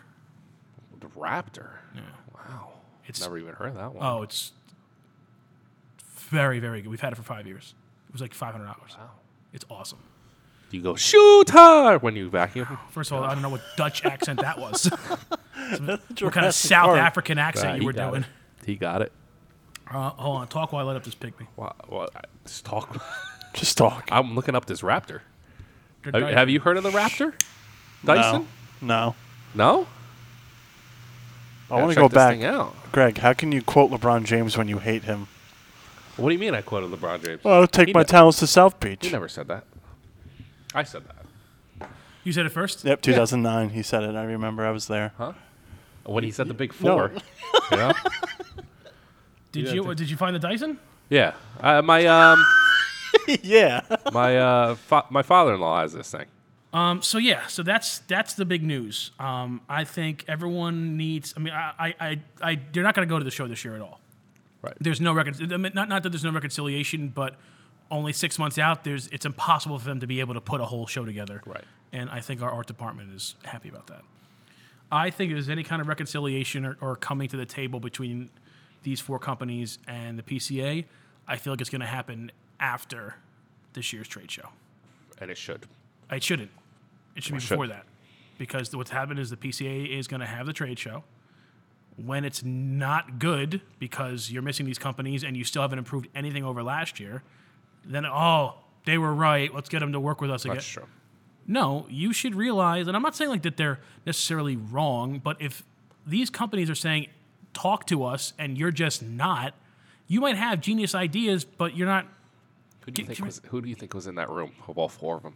The Raptor. Yeah. Wow. It's Never even heard of that one. Oh, it's very, very good. We've had it for five years. It was like five hundred dollars. Wow. It's awesome. You go shooter when you vacuum. *laughs* First of all, I don't know what Dutch accent that was. *laughs* *laughs* what kind of South Park. African accent you he were got doing? It. He got it. Uh, hold on, talk while I light up this pygmy. Wow. Well, I- just talk. Just talk. I'm looking up this Raptor. The Have, Dy- have you heard of the Raptor? Dyson? No. No. no? I want to Check go this back. thing out. Greg, how can you quote LeBron James when you hate him? What do you mean? I quoted LeBron James. Well, take He my ne- talents to South He Beach. never said that. I said that. You said it first. Yep, 2009. He said it. I remember. I was there. Huh? When he said the big four. *laughs* you know? Did Yeah, you? I Did you find the Dyson? Yeah. Uh, my um *laughs* yeah. *laughs* my uh fa- my father-in-law has this thing. Um, so yeah, so that's that's the big news. Um, I think everyone needs. I mean, I, I, I, I they're not going to go to the show this year at all. Right. There's no recon- I mean, not not that there's no reconciliation, but only six months out, there's it's impossible for them to be able to put a whole show together. Right. And I think our art department is happy about that. I think if there's any kind of reconciliation or, or coming to the table between these four companies and the PCA, I feel like it's going to happen after this year's trade show. And it should. It shouldn't. It should be should. before that. Because what's happened is the PCA is going to have the trade show. When it's not good because you're missing these companies and you still haven't improved anything over last year, then, oh, they were right. Let's get them to work with us again. That's true. No, you should realize, and I'm not saying like that they're necessarily wrong, but if these companies are saying, talk to us, and you're just not, you might have genius ideas, but you're not Who do you think was who do you think was in that room of all four of them?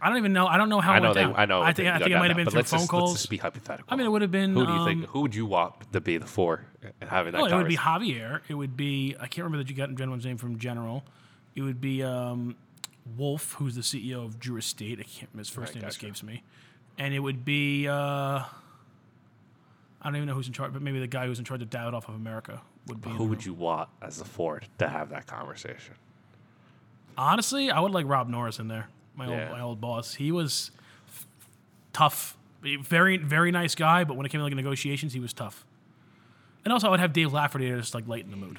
I don't even know. I don't know how I it know went they. I know I think I think it might have been through phone just, calls. Let's just be hypothetical. I mean, it would have been. Who do you um, think? Who would you want to be the four having that Well, it would be? Javier. It would be I can't remember that you got the gentleman's name from General. It would be um, Wolf, who's the CEO of Drew Estate. I can't. His first Right, name gotcha. escapes me. And it would be uh, I don't even know who's in charge, but maybe the guy who's in charge of Davidoff of America would be. Who would you want as the Ford to have that conversation? Honestly, I would like Rob Norris in there. My Yeah. old my old boss. He was f- tough. Very very nice guy, but when it came to like negotiations, he was tough. And also, I would have Dave Lafferty to just like lighten the mood.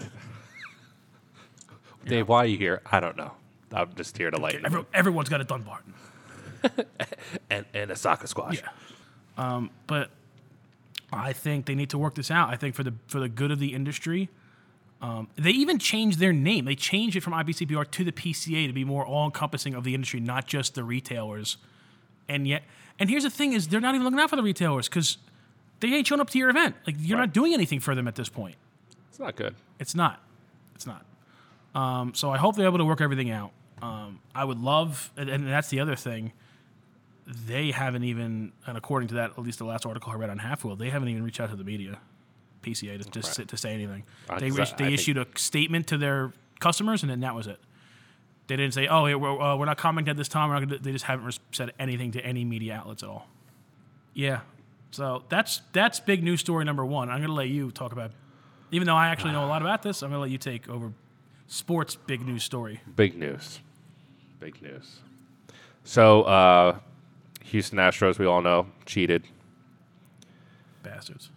Dave, why are you here? I don't know. I'm just here to lighten Every, everyone's got a Dunbarton. *laughs* and and a soccer squash. Yeah. Um, but I think they need to work this out. I think for the for the good of the industry, um, they even changed their name. They changed it from IPCPR to the PCA to be more all encompassing of the industry, not just the retailers. And yet, and here's the thing: is they're not even looking out for the retailers because they ain't showing up to your event. Like you're not doing anything for them at this point. It's not good. It's not. It's not. Um, so I hope they're able to work everything out. Um, I would love, and, and that's the other thing. They haven't even, and according to that, at least the last article I read on halfwheel, they haven't even reached out to the media, PCA, to just to say anything. Uh, they I- they I think- issued a statement to their customers, and then that was it. They didn't say, "Oh, we're, uh, we're not commenting at this time." We're not gonna, they just haven't said anything to any media outlets at all. Yeah, so that's that's big news story number one. I'm going to let you talk about, even though I actually know a lot about this. I'm going to let you take over sports big news story. Big news. Big news. So, uh, Houston Astros, we all know, cheated. Bastards.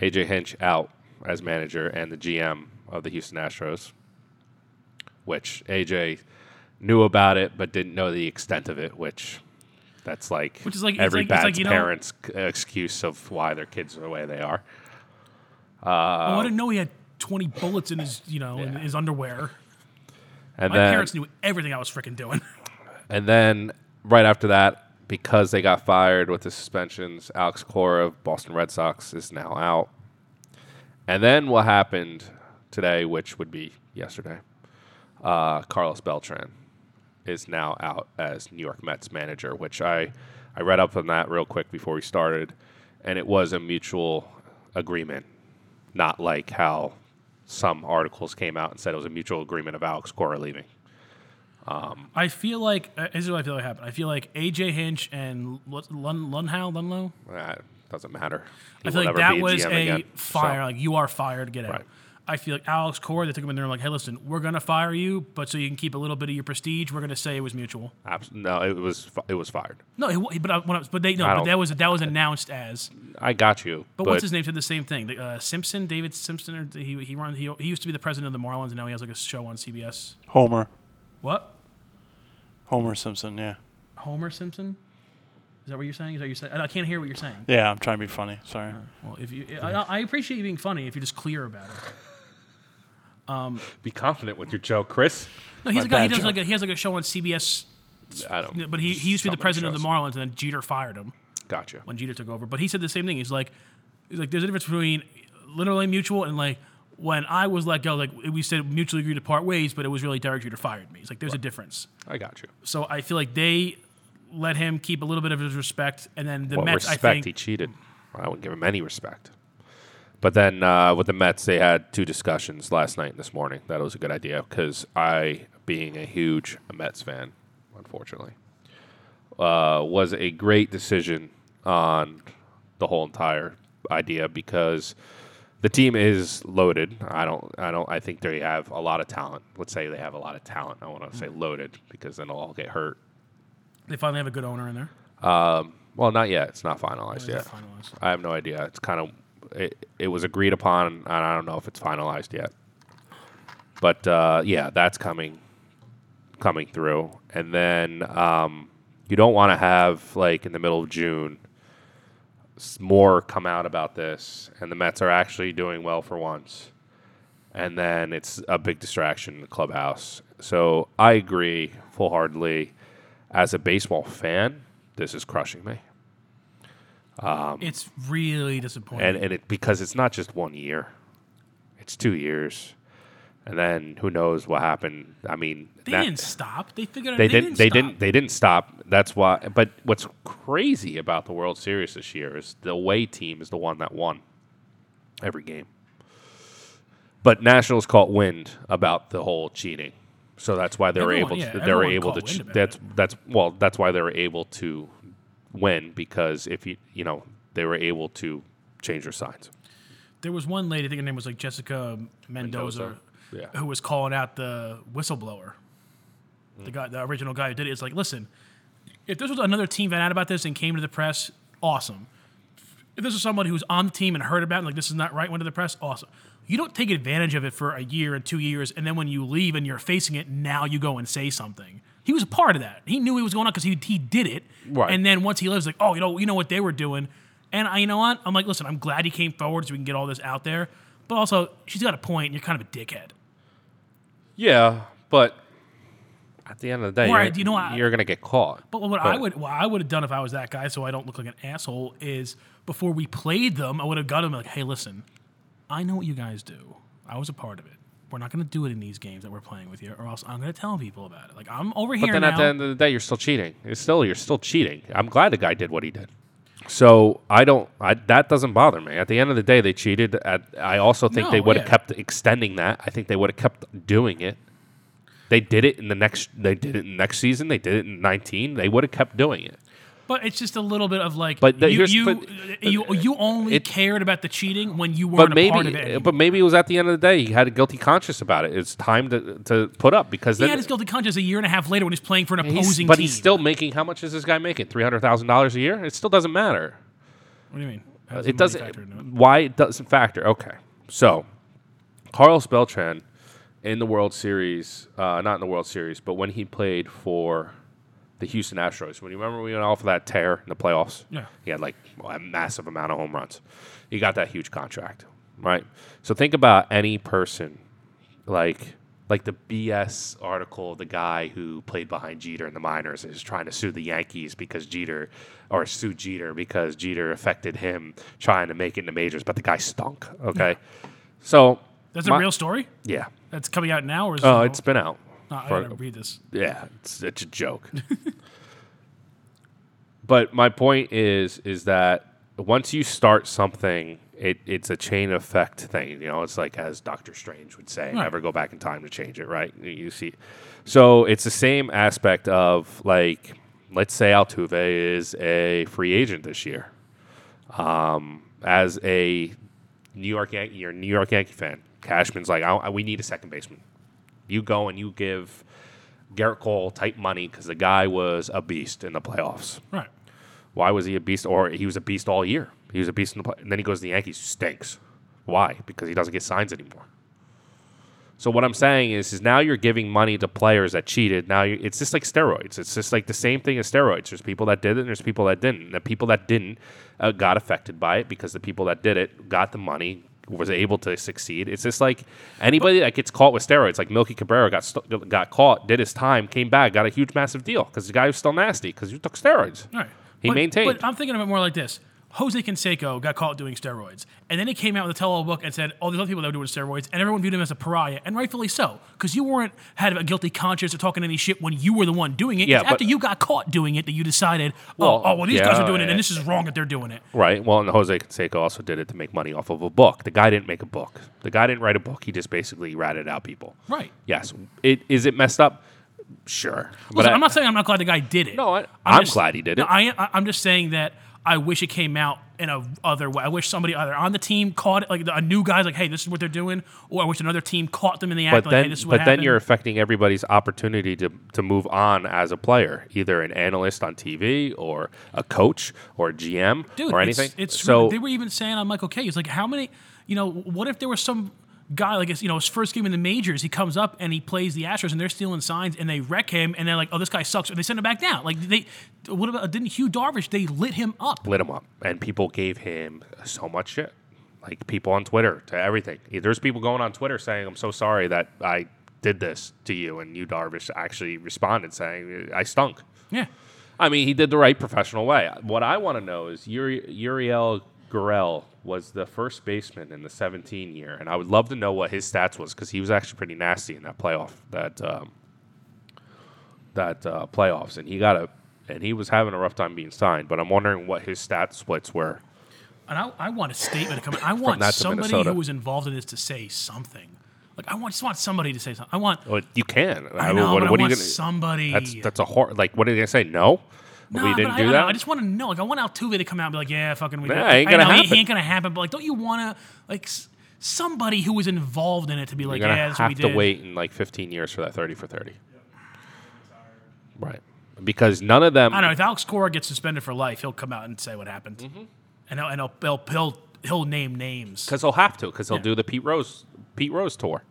AJ Hinch out as manager and the GM of the Houston Astros, which AJ knew about it but didn't know the extent of it, which that's like, Which is like- every like- it's bad like, you know- parent's c- excuse of why their kids are the way they are. oh, I didn't know he had 20 bullets in his, you know, in his underwear. And My then, parents knew everything I was freaking doing. *laughs* And then right after that, because they got fired with the suspensions, Alex Cora of Boston Red Sox is now out. And then what happened today, which would be yesterday, uh, Carlos Beltran is now out as New York Mets manager, which I, I read up on that real quick before we started, and it was a mutual agreement, not like how some articles came out and said it was a mutual agreement of Alex Cora leaving. I feel like uh, this is what I feel like happened. I feel like AJ Hinch and Lun- Lun- Lunhow, Lunlow. That doesn't matter. He I feel like that was GM a again, fire. so- Like you are fired, get out. Right. I feel like Alex Cora, they took him in there and like, hey, listen, we're gonna fire you, but so you can keep a little bit of your prestige, we're gonna say it was mutual. Abs- no, it was it was fired. No, it, but I, when I, was- but they no, I but don't- that was that was announced as. I got you, But, but, what's his name said the same thing? The, Uh, Simpson, David Simpson, or he he run he, he used to be the president of the Marlins, and now he has like a show on CBS. Homer. What? Homer Simpson, yeah. Homer Simpson? Is that what you're saying? Is that what you're saying? I can't hear what you're saying. Yeah, I'm trying to be funny. Sorry. Well, if you, I, I appreciate you being funny if you're just clear about it. Um, be confident with your joke, Chris. No, he's a guy. He does joke. like a, he has like a show on CBS, I don't. but he, he used to be the president of the Marlins, and then Jeter fired him Gotcha. when Jeter took over. But he said the same thing. He's like, he's like, there's a difference between literally mutual and like when I was let go, like we said mutually agreed to part ways, but it was really Derek Jeter fired me. He's like, there's a difference. I got you. So I feel like they let him keep a little bit of his respect, and then the What Mets, respect? I think, he cheated. I wouldn't give him any respect. But then uh, with the Mets, they had two discussions last night and this morning. That was a good idea because I, being a huge Mets fan, unfortunately, uh, was a great decision on the whole entire idea because the team is loaded. I don't. I don't. I think they have a lot of talent. Let's say they have a lot of talent. I want to say loaded because then they'll all get hurt. they finally have a good owner in there. Um, Well, not yet. It's not finalized Is yet. finalized? I have no idea. It's kind of it, it was agreed upon, and I don't know if it's finalized yet. But uh, yeah, that's coming coming through, and then um, you don't want to have like in the middle of June more come out about this, and the Mets are actually doing well for once, and then it's a big distraction in the clubhouse. So I agree full heartedly. As a baseball fan, this is crushing me. Um, it's really disappointing. and and it because it's not just one year, it's two years, and then who knows what happened? I mean, they that- didn't stop. They figured out They, they didn't. They stop. didn't. They didn't stop. That's why. But what's crazy about the World Series this year is the away team is the one that won every game. But Nationals caught wind about the whole cheating, so that's why they were Everyone- able yeah, to. They were able to. caught wind ch- about That's it. that's well. That's why they were able to win because if you you know they were able to change their signs. There was one lady, I think her name was like Jessica Mendoza, Mendoza, yeah. who was calling out the whistleblower. The guy, the original guy who did it. It's like, listen, if this was another team that out about this and came to the press, awesome. If this was somebody who's on the team and heard about it, like this is not right, went to the press, awesome. You don't take advantage of it for a year and two years, and then when you leave and you're facing it, now you go and say something. He was a part of that. He knew he was going on because he, he did it. Right. And then once he lives, like, oh, you know, you know what they were doing. And I, you know what? I'm like, listen, I'm glad he came forward so we can get all this out there. But also, she's got a point. And you're kind of a dickhead. Yeah, but at the end of the day, Right, you're, you know, I- you're gonna get caught. But what I would, what I would have done if I was that guy, so I don't look like an asshole, is before we played them, I would have got him like, hey, listen, I know what you guys do. I was a part of it. We're not going to do it in these games that we're playing with you, or else I'm going to tell people about it. Like I'm over But here then now. at the end of the day, you're still cheating. It's still you're still cheating. I'm glad the guy did what he did. So I don't. I, that doesn't bother me. At the end of the day, they cheated. At, I also think No, they would have yeah. kept extending that. I think they would have kept doing it. They did it in the next. They did it in next season. They did it in 19. They would have kept doing it. But it's just a little bit of like, But the- you, you, but- you, you only it- cared about the cheating when you weren't a part of it. maybe, anymore. but maybe it was at the end of the day. He had a guilty conscience about it. It's time to to put up because he then had his guilty conscience a year and a half later when he's playing for an he's- opposing but team. he's still making. How much is this guy making? Three hundred thousand dollars a year. It still doesn't matter. What do you mean? Does it doesn't. factor it? Why it doesn't factor? Okay, so Carlos Beltran in the World Series, uh, not in the World Series, but when he played for the Houston Astros, when you remember we went off of that tear in the playoffs, Yeah. he had like a massive amount of home runs. He got that huge contract, right? So think about any person like like the BS article of the guy who played behind Jeter in the minors is trying to sue the Yankees because Jeter or sue Jeter because Jeter affected him trying to make it in the majors, but the guy stunk. Okay. So That's a real story Yeah. that's coming out now, or is Oh, it- uh, it's been out. No, I for- gotta read this. Yeah, it's it's a joke. *laughs* but my point is is that once you start something, it, it's a chain effect thing. You know, it's like as Doctor Strange would say, Right. never go back in time to change it. Right? You- see, so it's the same aspect of like, let's say Altuve is a free agent this year. Um, as a New York Yankee, you're a New York Yankee fan. Cashman's like, we need a second baseman. You go and you give Garrett Cole type money because the guy was a beast in the playoffs. Right. Why was he a beast? Or he was a beast all year. He was a beast in the play. And then he goes to the Yankees, stinks. Why? Because he doesn't get signs anymore. So what I'm saying is, is now you're giving money to players that cheated. Now it's just like steroids. It's just like the same thing as steroids. There's people that did it, and there's people that didn't. The people that didn't uh, got affected by it because the people that did it got the money, was able to succeed. It's just like anybody that gets caught with steroids, like Melky Cabrera got st- got caught, did his time, came back, got a huge massive deal because the guy was still nasty because he took steroids. All right. He but, maintained. But I'm thinking of it more like this. Jose Canseco got caught doing steroids, and then he came out with a tell-all book and said, "Oh, there's other people that were doing steroids," and everyone viewed him as a pariah, and rightfully so, because you weren't had a guilty conscience or talking any shit when you were the one doing it. Yeah, It's after you got caught doing it that you decided, "Oh, Well, oh, well, these guys are doing it, and this is wrong that they're doing it." Right. Well, and Jose Canseco also did it to make money off of a book. The guy didn't make a book. The guy didn't write a book. He just basically ratted out people. Right. Yes. It is it messed up? Sure. But Listen, I, I'm not saying I'm not glad the guy did it. No, I- I'm glad he did it. No, I, I'm just saying that I wish it came out in a other way. I wish somebody either on the team caught it, like a new guy's like, "Hey, this is what they're doing," or I wish another team caught them in the act, but like, then, "Hey, this is what but happened." then you're affecting everybody's opportunity to, to move on as a player, either an analyst on TV or a coach or a GM Dude, or it's- anything. It's, so they were even saying on Michael Kay. It's like, how many? You know, what if there was some guy like his, you know his first game in the majors, he comes up and he plays the Astros and they're stealing signs and they wreck him and they're like, oh, this guy sucks, and they send him back down. Like they, what about didn't Yu Darvish? They lit him up. lit him up, and people gave him so much shit. Like people on Twitter to everything. There's people going on Twitter saying, "I'm so sorry that I did this to you," and Yu Darvish actually responded saying, "I stunk." Yeah. I mean, he did the right professional way. What I want to know is Uri, Uriel Gurriel was the first baseman in the 17 year, and I would love to know what his stats was because he was actually pretty nasty in that playoff that um, that uh, playoffs, and he got a and he was having a rough time being signed. But I'm wondering what his stat splits were. And I, I want a statement *laughs* to come. I want somebody Minnesota. who was involved in this to say something. Like I want just want somebody to say something. I want. Well, you can. I know, what, what I are you want gonna? somebody. That's that's a hor- like. What are they gonna say? No, No, we didn't I, do I that. know. I just want to know. Like, I want Altuve to come out and be like, "Yeah, fucking, we Yeah, did." ain't I gonna know, he- happen. He ain't gonna happen. But like, don't you want to like s- somebody who was involved in it to be like, You're gonna "Yeah, that's what we have to did." wait in like 15 years for that 30 for 30. Right. Because none of them. I don't know. If Alex Cora gets suspended for life, he'll come out and say what happened, Mm-hmm. and he'll, and he'll, he'll he'll he'll name names. Because he'll have to. Because he'll do the Pete Rose Pete Rose tour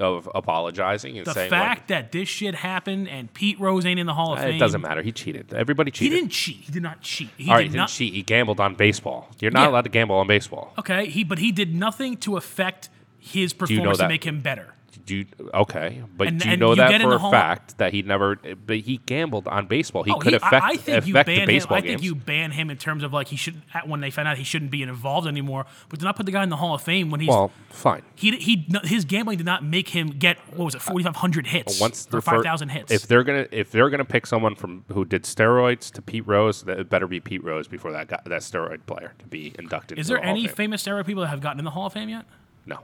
of apologizing and saying The saying fact that this shit happened and Pete Rose ain't in the Hall of like, Fame, it doesn't matter. He cheated. Everybody cheated. He didn't cheat. He did not cheat. He All right, did he not. didn't cheat. He gambled on baseball. You're not Yeah. allowed to gamble on baseball. Okay, he but he did nothing to affect his you know performance to make him better. Do you, okay, but And- do you know you that for a fact that he never? But he gambled on baseball. He Oh, could he- affect I, I think you affect ban the him. baseball I games. think you ban him in terms of like he should when they find out he shouldn't be involved anymore. But do not put the guy in the Hall of Fame when he's well, fine. he he his gambling did not make him get what was it forty five hundred hits once or five thousand hits. If they're gonna if they're gonna pick someone from who did steroids to Pete Rose, that it better be Pete Rose before that guy, that steroid player to be inducted. is into there the Hall of any famous steroid people that have gotten in the Hall of Fame yet? No.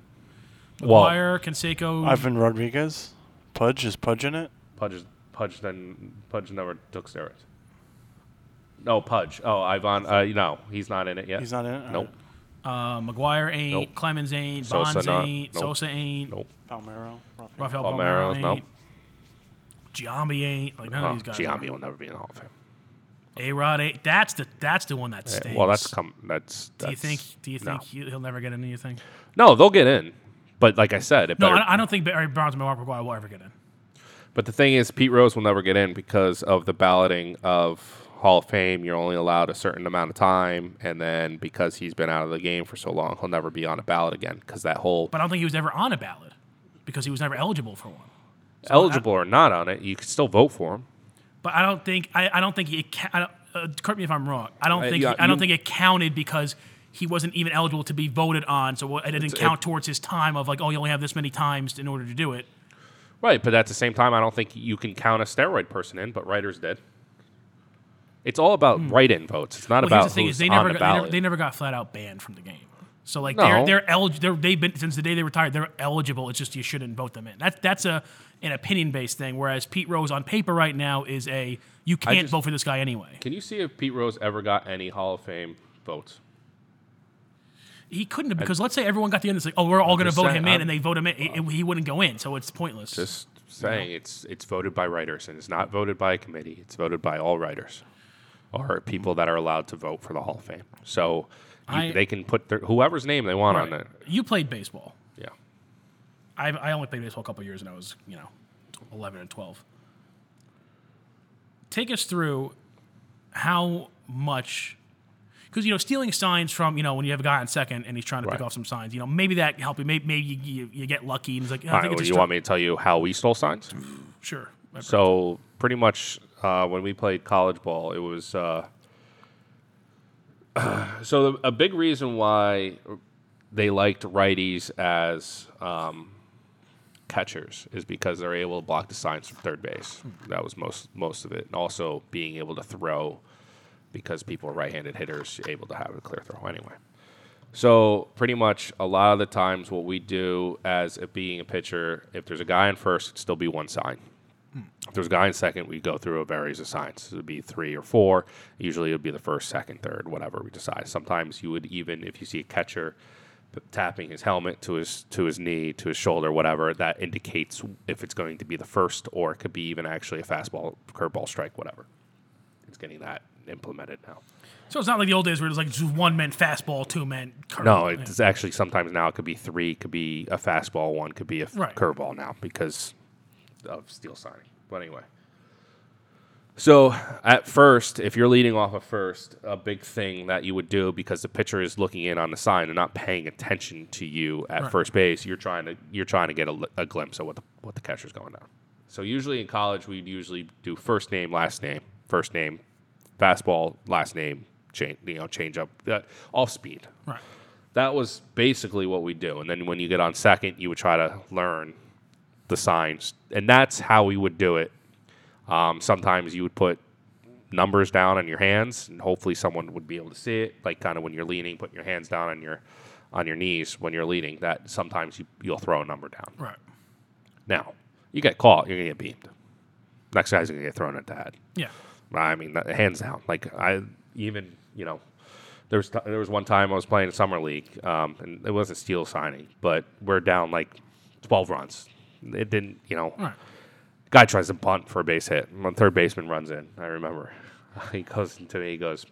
Well, Wire, Canseco. Ivan Rodriguez. Pudge is Pudge in it. Pudge Pudge then Pudge never took steroids. No, Pudge. Oh, Ivan. Uh, no, he's not in it yet. He's not in it? Nope. uh, McGwire ain't. Nope. Clemens ain't. Sosa Bonds not. ain't. Nope. Sosa ain't. Nope. Palmeiro. Rafael Palmeiro, Palmeiro no. ain't. Giambi ain't. Like none Oh, of these guys. Giambi will never be in the Hall of Fame. A Rod ain't. That's the that's the one that stinks. Well, that's come. That's. Do you think? Do you think he- he'll never get in? You think? No, they'll get in, but like I said, it No, better. I, I don't think Barry Bonds and Mark McGwire will ever get in. But the thing is, Pete Rose will never get in because of the balloting of Hall of Fame. You're only allowed a certain amount of time, and then because he's been out of the game for so long, he'll never be on a ballot again. Because that whole But I don't think he was ever on a ballot because he was never eligible for one. eligible or not on it, you can still vote for him. But I don't think I, I don't think he. ca- I don't, uh, correct me if I'm wrong. I don't Uh, think yeah, he- I don't you- think it counted because he wasn't even eligible to be voted on, so it didn't It's- count it- towards his time of like, oh, you only have this many times in order to do it. Right, but at the same time, I don't think you can count a steroid person in, but writers did. It's all about write-in votes. It's not Hmm. Well, about the thing: who's is they on never, the got, they never they never got flat out banned from the game. So like No. they're they're eligible. They're, they've been since the day they retired. They're eligible. It's just you shouldn't vote them in. That's that's a an opinion based thing. Whereas Pete Rose on paper right now is a you can't just- vote for this guy anyway. Can you see if Pete Rose ever got any Hall of Fame votes? He couldn't have because let's say everyone got the end. It's like oh we're all going to vote saying, him in, I'm- and they vote him in. it- he wouldn't go in, so it's pointless. Just saying, it's it's voted by writers, and it's not voted by a committee. It's voted by all writers, or people that are allowed to vote for the Hall of Fame. So you, I- they can put their, whoever's name they want on it. You played baseball. Yeah. I I only played baseball a couple years, and I was you know eleven and twelve. Take us through how much because you know stealing signs from you know when you have a guy on second and he's trying to pick off some signs. You know maybe that help you. Maybe, maybe you, you, you get lucky and he's like, "Yeah, I All right, think well, you just want me to tell you how we stole signs? *sighs* sure. So pretty much uh, when we played college ball, it was uh, *sighs* so the, a big reason why they liked righties as um, catchers is because they're able to block the signs from third base. That was most most of it, and also being able to throw because people are right-handed hitters, able to have a clear throw anyway. So pretty much a lot of the times, what we do as it being a pitcher, if there's a guy in first, it'd still be one sign. Hmm. If there's a guy in second, we go through a varies of signs. It would be three or four. Usually, it would be the first, second, third, whatever we decide. Sometimes you would even, if you see a catcher tapping his helmet to his to his knee, to his shoulder, whatever, that indicates if it's going to be the first, or it could be even actually a fastball, curveball, strike, whatever. It's getting that implemented now. So it's not like the old days where it was like just one man fastball, two men. Curve. No, it's actually sometimes now it could be three, could be a fastball, one could be a f- Right. curveball now because of steel signing. But anyway. So at first, if you're leading off of first, a big thing that you would do because the pitcher is looking in on the sign and not paying attention to you at Right. first base, you're trying to you're trying to get a, a glimpse of what the what the catcher's going down. So usually in college, we'd usually do first name, last name, first name, fastball, last name, change you know change up, uh, off speed Right. that was basically what we do. And then when you get on second, you would try to learn the signs, and that's how we would do it. Um, sometimes you would put numbers down on your hands, and hopefully someone would be able to see it. Like kind of when you're leaning, putting your hands down on your on your knees when you're leaning. That sometimes you, you'll throw a number down. Right. Now you get caught, you're gonna get beamed. Next guy's gonna get thrown at the head. Yeah. I mean, hands down. Like I even you know, there was t- there was one time I was playing summer league, um, and it wasn't steel signing, but we're down like twelve runs. It didn't, you know. Right. Guy tries to bunt for a base hit. My third baseman runs in. I remember. *laughs* He goes to me. He goes,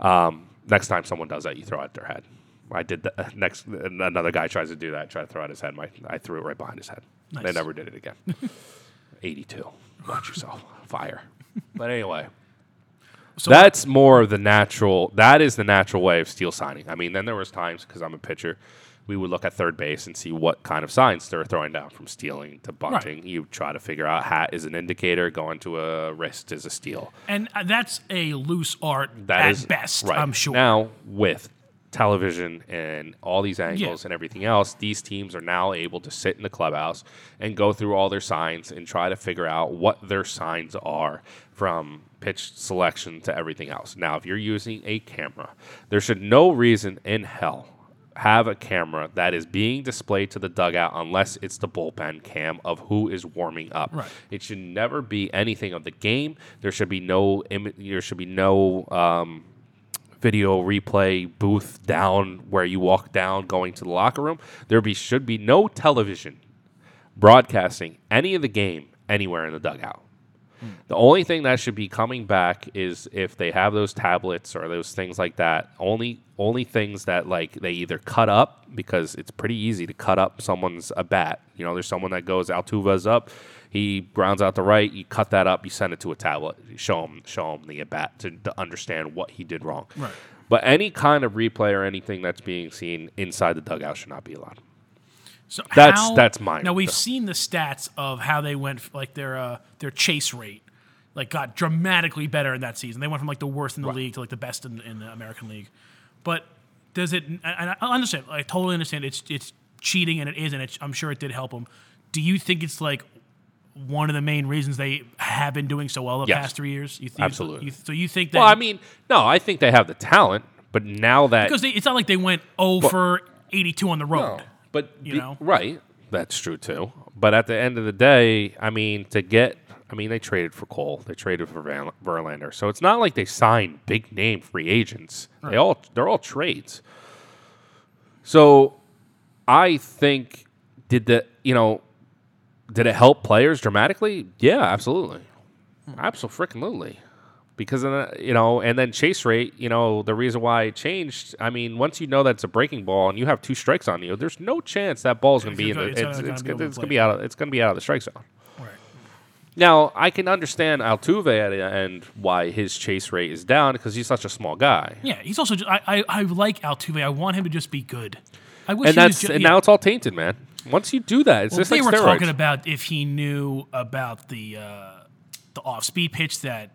um, "Next time someone does that, you throw at their head." I did that. *laughs* Next, another guy tries to do that. Try to throw at his head. My, I threw it right behind his head. They never did it again. *laughs* Eighty-two. Watch yourself. Fire. But anyway. So That's more of the natural. That is the natural way of steel signing. I mean, then there was times because I'm a pitcher, we would look at third base and see what kind of signs they're throwing down from stealing to bunting. You try to figure out hat is an indicator, going to a wrist is a steal. and uh, that's a loose art That at is best. right. I'm sure. Now with television and all these angles and everything else, these teams are now able to sit in the clubhouse and go through all their signs and try to figure out what their signs are from pitch selection to everything else. Now, if you're using a camera, there should no reason in hell have a camera that is being displayed to the dugout unless it's the bullpen cam of who is warming up. Right. It should never be anything of the game. There should be no Im- there should be no um, video replay booth down where you walk down going to the locker room. There be should be no television broadcasting any of the game anywhere in the dugout. The only thing that should be coming back is if they have those tablets or those things like that. Only only things that like they either cut up because it's pretty easy to cut up someone's a bat. You know, there's someone that goes Altuve's up, he grounds out the right, you cut that up, you send it to a tablet, you show him show him the at bat to, to understand what he did wrong. Right. But any kind of replay or anything that's being seen inside the dugout should not be allowed. So That's- how- that's mine. Now we've seen the stats of how they went, like their uh, their chase rate, like got dramatically better in that season. They went from like the worst in the league to like the best in, in the American League. But does it? And I understand. I totally understand. It's it's cheating, and it is, and it's, I'm sure it did help them. Do you think it's like one of the main reasons they have been doing so well the Yes. past three years? You think, Absolutely. You, so you think that? Well, I mean, no, I think they have the talent, but now that because they, it's not like they went 0 for 82 on the road. But you be- know? right, that's true too. But at the end of the day, I mean, to get, I mean, they traded for Cole, they traded for Van, Verlander, so it's not like they signed big name free agents. They all they're all trades. So, I think did the you know did it help players dramatically? Yeah, absolutely, hmm. absolutely. Because of the, you know, and then chase rate, you know, the reason why it changed. I mean, once you know that it's a breaking ball and you have two strikes on you, there's no chance that ball's going to be in the. It's It's, gonna- it's, gonna be it's, going to be out. Of, it's going to be out of the strike zone. Right. Now, I can understand Altuve at the end why his chase rate is down because he's such a small guy, Yeah, he's also. Just, I, I I like Altuve. I want him to just be good. I wish and that's ju- and yeah. now it's all tainted, man. Once you do that, it's Well, just they like were steroids. talking about if he knew about the uh, the off speed pitch that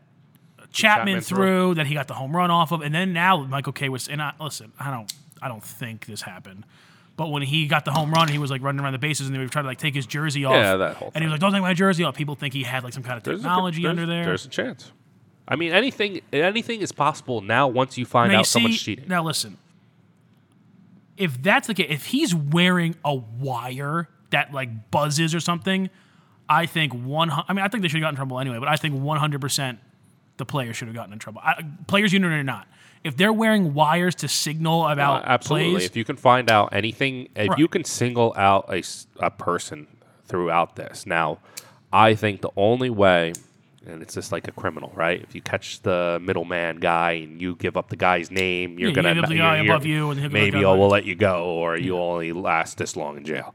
Chapman, Chapman threw, threw. that he got the home run off of, and then now Michael Kay was. And I, listen, I don't I don't think this happened. But when he got the home run, he was like running around the bases, and they were trying to like take his jersey off. Yeah, that whole And he was like, "Don't take my jersey off." People think he had like some kind of There's technology under there. There's a chance. I mean, anything anything is possible now once you find Now, you out someone's cheating. Now listen, if that's the case, if he's wearing a wire that like buzzes or something, I think one. I mean, I think they should have gotten in trouble anyway, but I think one hundred percent the player should have gotten in trouble. I, players union or not, if they're wearing wires to signal about Uh, absolutely. plays, If you can find out anything, if Right. you can single out a, a person throughout this, now, I think the only way, and it's just like a criminal, right? If you catch the middleman guy and you give up the guy's name, you're Yeah, gonna give up the guy above you and he'll give up the maybe I will let you go, or you only last this long in jail.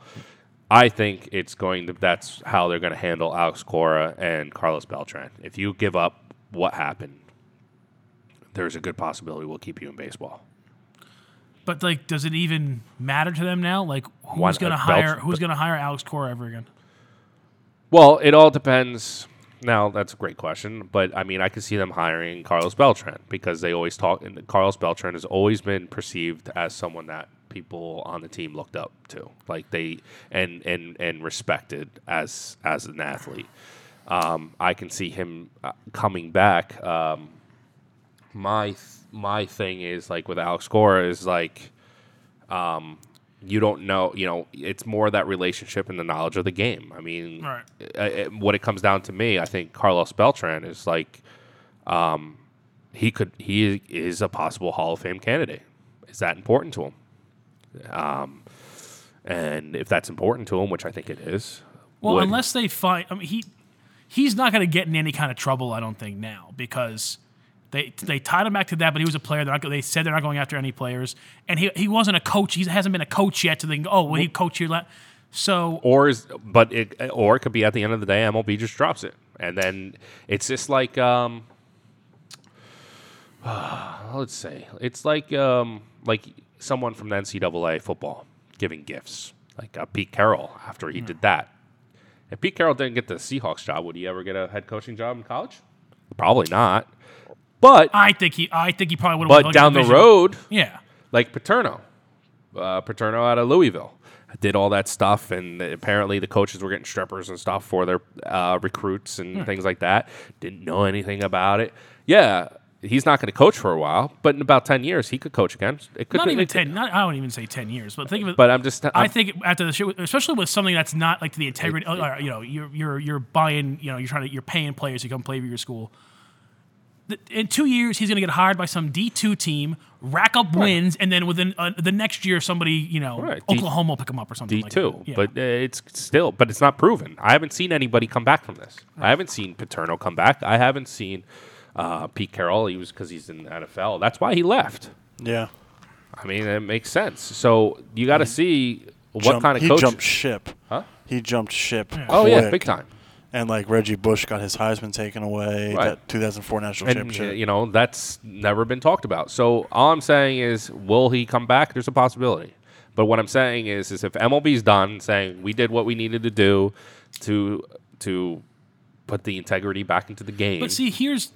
I think it's going to. That's how they're going to handle Alex Cora and Carlos Beltran. If you give up what happened, there's a good possibility we'll keep you in baseball. but like, does it even matter to them now? Like, who's uh, gonna Belch- hire? Who's gonna hire Alex Cora ever again? Well, it all depends. Now that's a great question, but I mean, I could see them hiring Carlos Beltran because they always talk. And Carlos Beltran has always been perceived as someone that people on the team looked up to, like they and and and respected as as an athlete. Um, I can see him uh, coming back. Um, my th- my thing is like with Alex Cora is like um, you don't know, you know, it's more that relationship and the knowledge of the game. I mean, Right. uh, uh, what it comes down to me, I think Carlos Beltran is like, um, he could, he is a possible Hall of Fame candidate. Is that important to him? Um, and if that's important to him, which I think it is, Well, would- unless they find, I mean, he he's not going to get in any kind of trouble. I don't think now because they they tied him back to that. But he was a player. They're not, they said they're not going after any players, and he he wasn't a coach. He hasn't been a coach yet. So they can go, oh, well, he coached here. la-" So or is but it or it could be at the end of the day MLB just drops it and then it's just like um *sighs* let's say it's like um like someone from the NCAA football giving gifts like uh, Pete Carroll after he did that if Pete Carroll didn't get the Seahawks job would he ever get a head coaching job in college probably not but I think he I think he probably would. but down the road yeah. like Pitino. Uh, Pitino out of Louisville did all that stuff, and apparently the coaches were getting strippers and stuff for their uh, recruits and things like that. Didn't know anything about it. Yeah, he's not going to coach for a while, but in about ten years he could coach again. It could Not it even ten. Not, I don't even say ten years. But think of it. But I'm just. I I'm- think after the show, especially with something that's not like to the integrity, uh, you know, you're you're you're buying, you know, you're trying to you're paying players to come play for your school. In two years, he's going to get hired by some D two team, rack up wins, and then within uh, the next year, somebody, you know, Right, D- Oklahoma will pick him up or something. D like two, that. Yeah. but uh, it's still, but it's not proven. I haven't seen anybody come back from this. I haven't seen Pitino come back. I haven't seen uh, Pete Carroll. He was because he's in the NFL. That's why he left. Yeah. I mean, it makes sense. So you got to see what Jump- kind of he coach. He jumped ship. Huh? He jumped ship. Oh yeah, big time. And like Reggie Bush got his Heisman taken away. Right. That 2004 national And championship. you know that's never been talked about. So all I'm saying is, will he come back? There's a possibility. But what I'm saying is, is if MLB's done saying we did what we needed to do to to put the integrity back into the game. But see, here's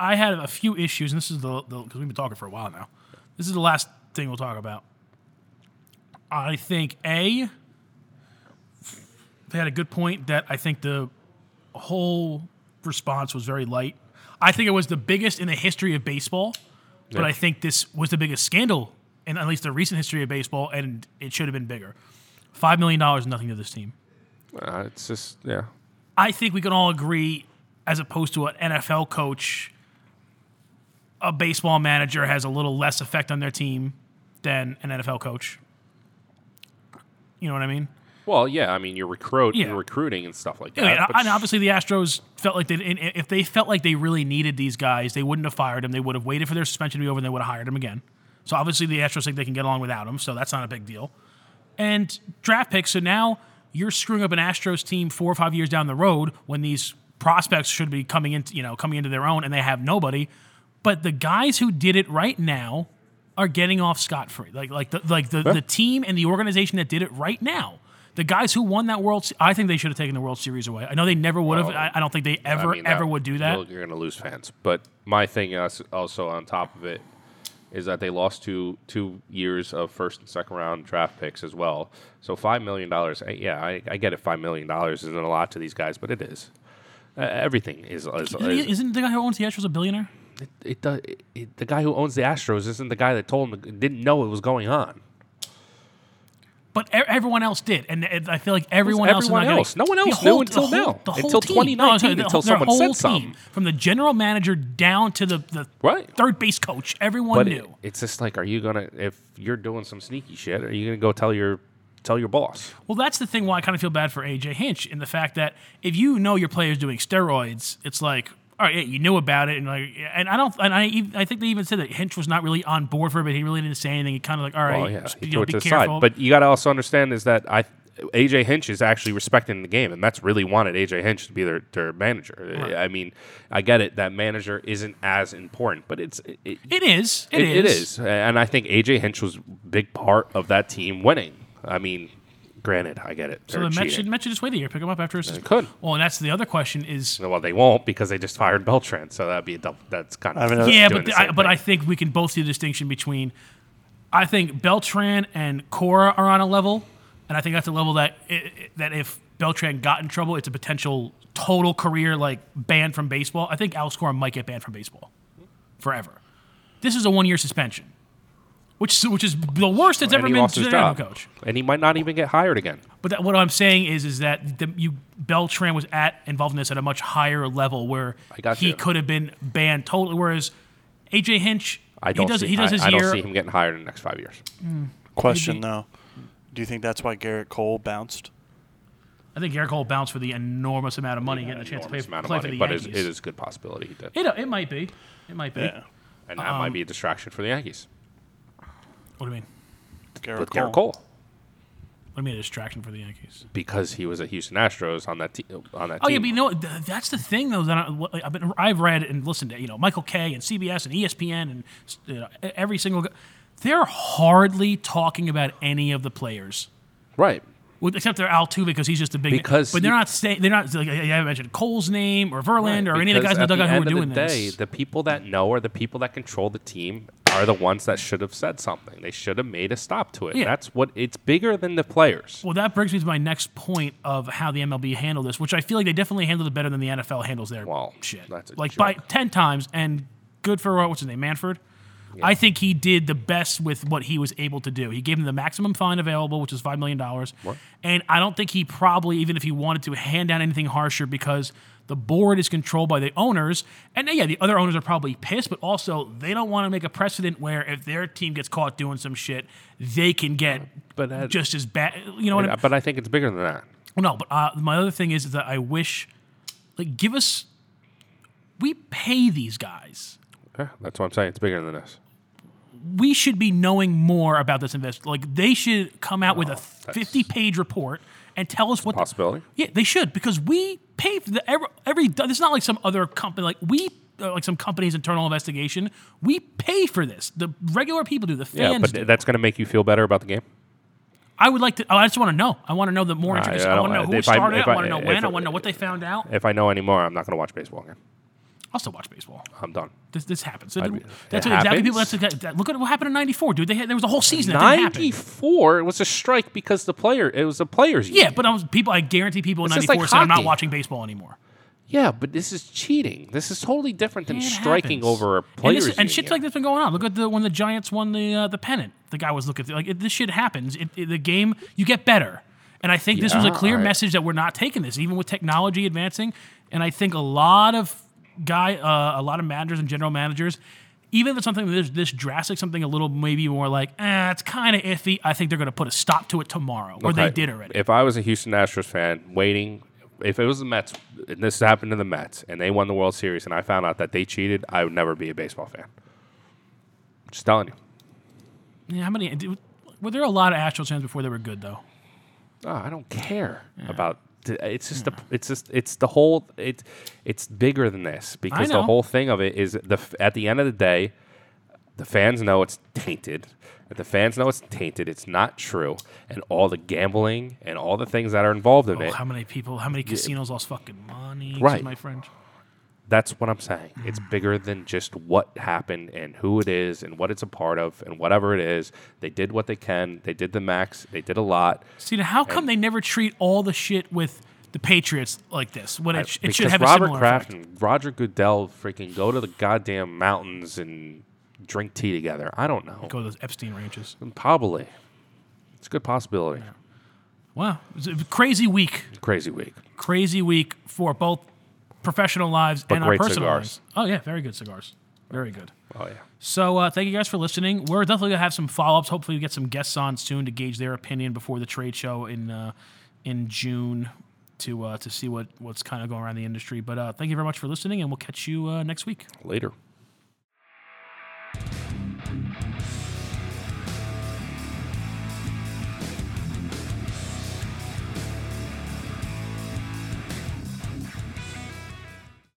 I had a few issues, and this is the because we've been talking for a while now. This is the last thing we'll talk about. I think a they had a good point that I think the whole response was very light. I think it was the biggest in the history of baseball, but I think this was the biggest scandal in at least the recent history of baseball, and it should have been bigger. Five million dollars is nothing to this team. Uh, it's just yeah. I think we can all agree, as opposed to an NFL coach, a baseball manager has a little less effect on their team than an NFL coach. You know what I mean? Well, yeah. I mean, you're recruit, Yeah. you're recruiting and stuff like that. Yeah, but and obviously the Astros felt like they, if they felt like they really needed these guys, they wouldn't have fired them. They would have waited for their suspension to be over, and they would have hired them again. So obviously the Astros think they can get along without him, so that's not a big deal. And draft picks. So now you're screwing up an Astros team four or five years down the road when these prospects should be coming into you know coming into their own, and they have nobody. But the guys who did it right now are getting off scot free. Like like the like the, the team and the organization that did it right now. The guys who won that World, Se- I think they should have taken the World Series away. I know they never would have. Well, I, I don't think they I ever mean, ever would do that. You're going to lose fans. But my thing also on top of it is that they lost two two years of first and second round draft picks as well. So five million dollars. Yeah, I, I get it. Five million dollars isn't a lot to these guys, but it is. Uh, everything is. is, Isn't, is isn't the guy who owns the Astros a billionaire? It, it, does- it, it- the guy who owns the Astros isn't the guy that told him didn't know it was going on. But e- everyone else did, and it- I feel like everyone else. everyone getting- else? No one else knew until whole- now. the whole Until team. 2019, I'm sorry, the- until their someone whole said team, something. from the general manager down to the, the Right. third base coach. Everyone But knew. it, it's just like, are you gonna if you're doing some sneaky shit, are you gonna go tell your tell your boss? Well, that's the thing why I kind of feel bad for AJ Hinch in the fact that if you know your player's doing steroids, it's like, all right, yeah, you knew about it, and like, and I don't, and I, I think they even said that Hinch was not really on board for it, but he really didn't say anything. He kind of like, all right, Well, yeah, just, you know, be careful. side. But you got to also understand is that I AJ Hinch is actually respecting the game, and Mets really wanted AJ Hinch to be their, their manager. I mean, I get it that manager isn't as important, but it's it, it, it is, it, it it is, is, and I think AJ Hinch was a big part of that team winning. I mean, granted, I get it. So They're the Mets should, Mets should just wait a year, pick him up after his. They could. Well, and that's the other question is, Well, they won't because they just fired Beltran, so that'd be a double. That's kind of I mean, uh, yeah, doing but the the, I, but. I think we can both see the distinction between. I think Beltran and Cora are on a level, and I think that's a level that i i- that if Beltran got in trouble, it's a potential total career like ban from baseball. I think Alex Cora might get banned from baseball forever. This is a one year suspension, which is, which is the worst that's and ever he been lost to his an job, NFL coach. and he might not even get hired again. But that, what I'm saying is, is that the, you Beltran was at involved in this at a much higher level where I got he you. could have been banned totally. Whereas AJ Hinch, I don't he does see. he does I, his I year. don't see him getting hired in the next five years. Question though, do you think that's why Gerrit Cole bounced? I think Gerrit Cole bounced for the enormous amount of money, getting a chance to play, Enormous amount of play money, for the but it's, Yankees. it is a good possibility he did, It, it might be. It might be. Yeah, and that Um, might be a distraction for the Yankees What do you mean? Gerrit with Cole. Gerrit Cole What do you mean a distraction for the Yankees? because he was a Houston Astros on that te- on that Oh team. yeah, but you know what? Th- that's the thing though that I, what I've been I've read and listened to you know Michael Kay and CBS and ESPN and you know, e- every single gu- they're hardly talking about any of the players. right. Well, except they're Altuve because he's just a big. Because but they're you- not saying they're not like I haven't mentioned Cole's name or Verlander or any of the guys because in the at dugout who are end of doing the day, this. The people that know or the people that control the team are the ones that should have said something. They should have made a stop to it. Yeah. That's what it's bigger than the players. Well, that brings me to my next point of how the MLB handled this, which I feel like they definitely handled it better than the NFL handles their Well, shit. that's a like joke. by ten times, and good for uh, what's his name, Manfred. I think he did the best with what he was able to do. He gave him the maximum fine available, which is five million dollars, and I don't think he probably, even if he wanted to, hand down anything harsher because the board is controlled by the owners, and yeah, the other owners are probably pissed, but also they don't want to make a precedent where if their team gets caught doing some shit, they can get But that- just as bad. You know what I mean? But I think it's bigger than that. No, but uh, my other thing is that I wish, like, give us. We pay these guys. Yeah, that's what I'm saying. It's bigger than this. We should be knowing more about this invest. Like, they should come out with a fifty-page report and tell us what. The, Possibility. yeah, they should because we pay for the every. every it's not like some other company. Like we. Uh, like some company's internal investigation, we pay for this. The regular people do. The fans. Yeah, but do. that's going to make you feel better about the game. I would like to. Oh, I just want to know. I want to know the more I- intricacies. I I, want to know who I- started. I I- want to know when. I want to know what they found out. If I know any more, I'm not going to watch baseball again. I'll still watch baseball. I'm done. This, this happens. I mean, that's it what exactly people. That's that, look at what happened in '94, dude. They had, there was a whole season that 94. It was a strike because the player. It was the players. Yeah, union. but I was, people. I guarantee people in It's just '94 like said, "I'm not watching baseball anymore." yeah, but this is cheating. This is totally different than striking happens. over a and, players. and shit like this been going on. Look at the when the Giants won the uh, the pennant. The guy was looking like it, this shit happens. It, it- the game you get better, and I think this was a clear I- message that we're not taking this, even with technology advancing. And I think a lot of guy, uh, a lot of managers and general managers. Even if it's something this, this drastic, something a little maybe more like, eh, it's kind of iffy. I think they're going to put a stop to it tomorrow, or they did already. If I was a Houston Astros fan waiting, if it was the Mets, and this happened to the Mets, and they won the World Series, and I found out that they cheated, I would never be a baseball fan. Just telling you. Yeah, how many? Were there a lot of Astros fans before they were good though? Oh, I don't care about. It's just the. Hmm. It's just. It's the whole. It's. It's bigger than this because the know. whole thing of it is the. f- At the end of the day, the fans know it's tainted. The fans know it's tainted, it's not true, and all the gambling and all the things that are involved in Oh, it. how many people? How many casinos lost fucking money? Right. my French. That's what I'm saying. It's Mm. bigger than just what happened and who it is and what it's a part of and whatever it is. They did what they can. They did the max. They did a lot. See, now how come they never treat all the shit with the Patriots like this? When it, sh- it should have a Robert similar Kraft effect. and Roger Goodell freaking go to the goddamn mountains and drink tea together. I don't know. Go to those Epstein ranches. Probably. It's a good possibility. Wow, it was a crazy week. Crazy week. Crazy week for both professional lives but and our personal cigars. lives. Oh yeah, very good cigars. Very good. Oh yeah. So uh, thank you guys for listening. We're definitely gonna have some follow ups. Hopefully, we get some guests on soon to gauge their opinion before the trade show in uh, in June to uh, to see what what's kind of going around the industry. But uh, thank you very much for listening, and we'll catch you uh, next week. Later.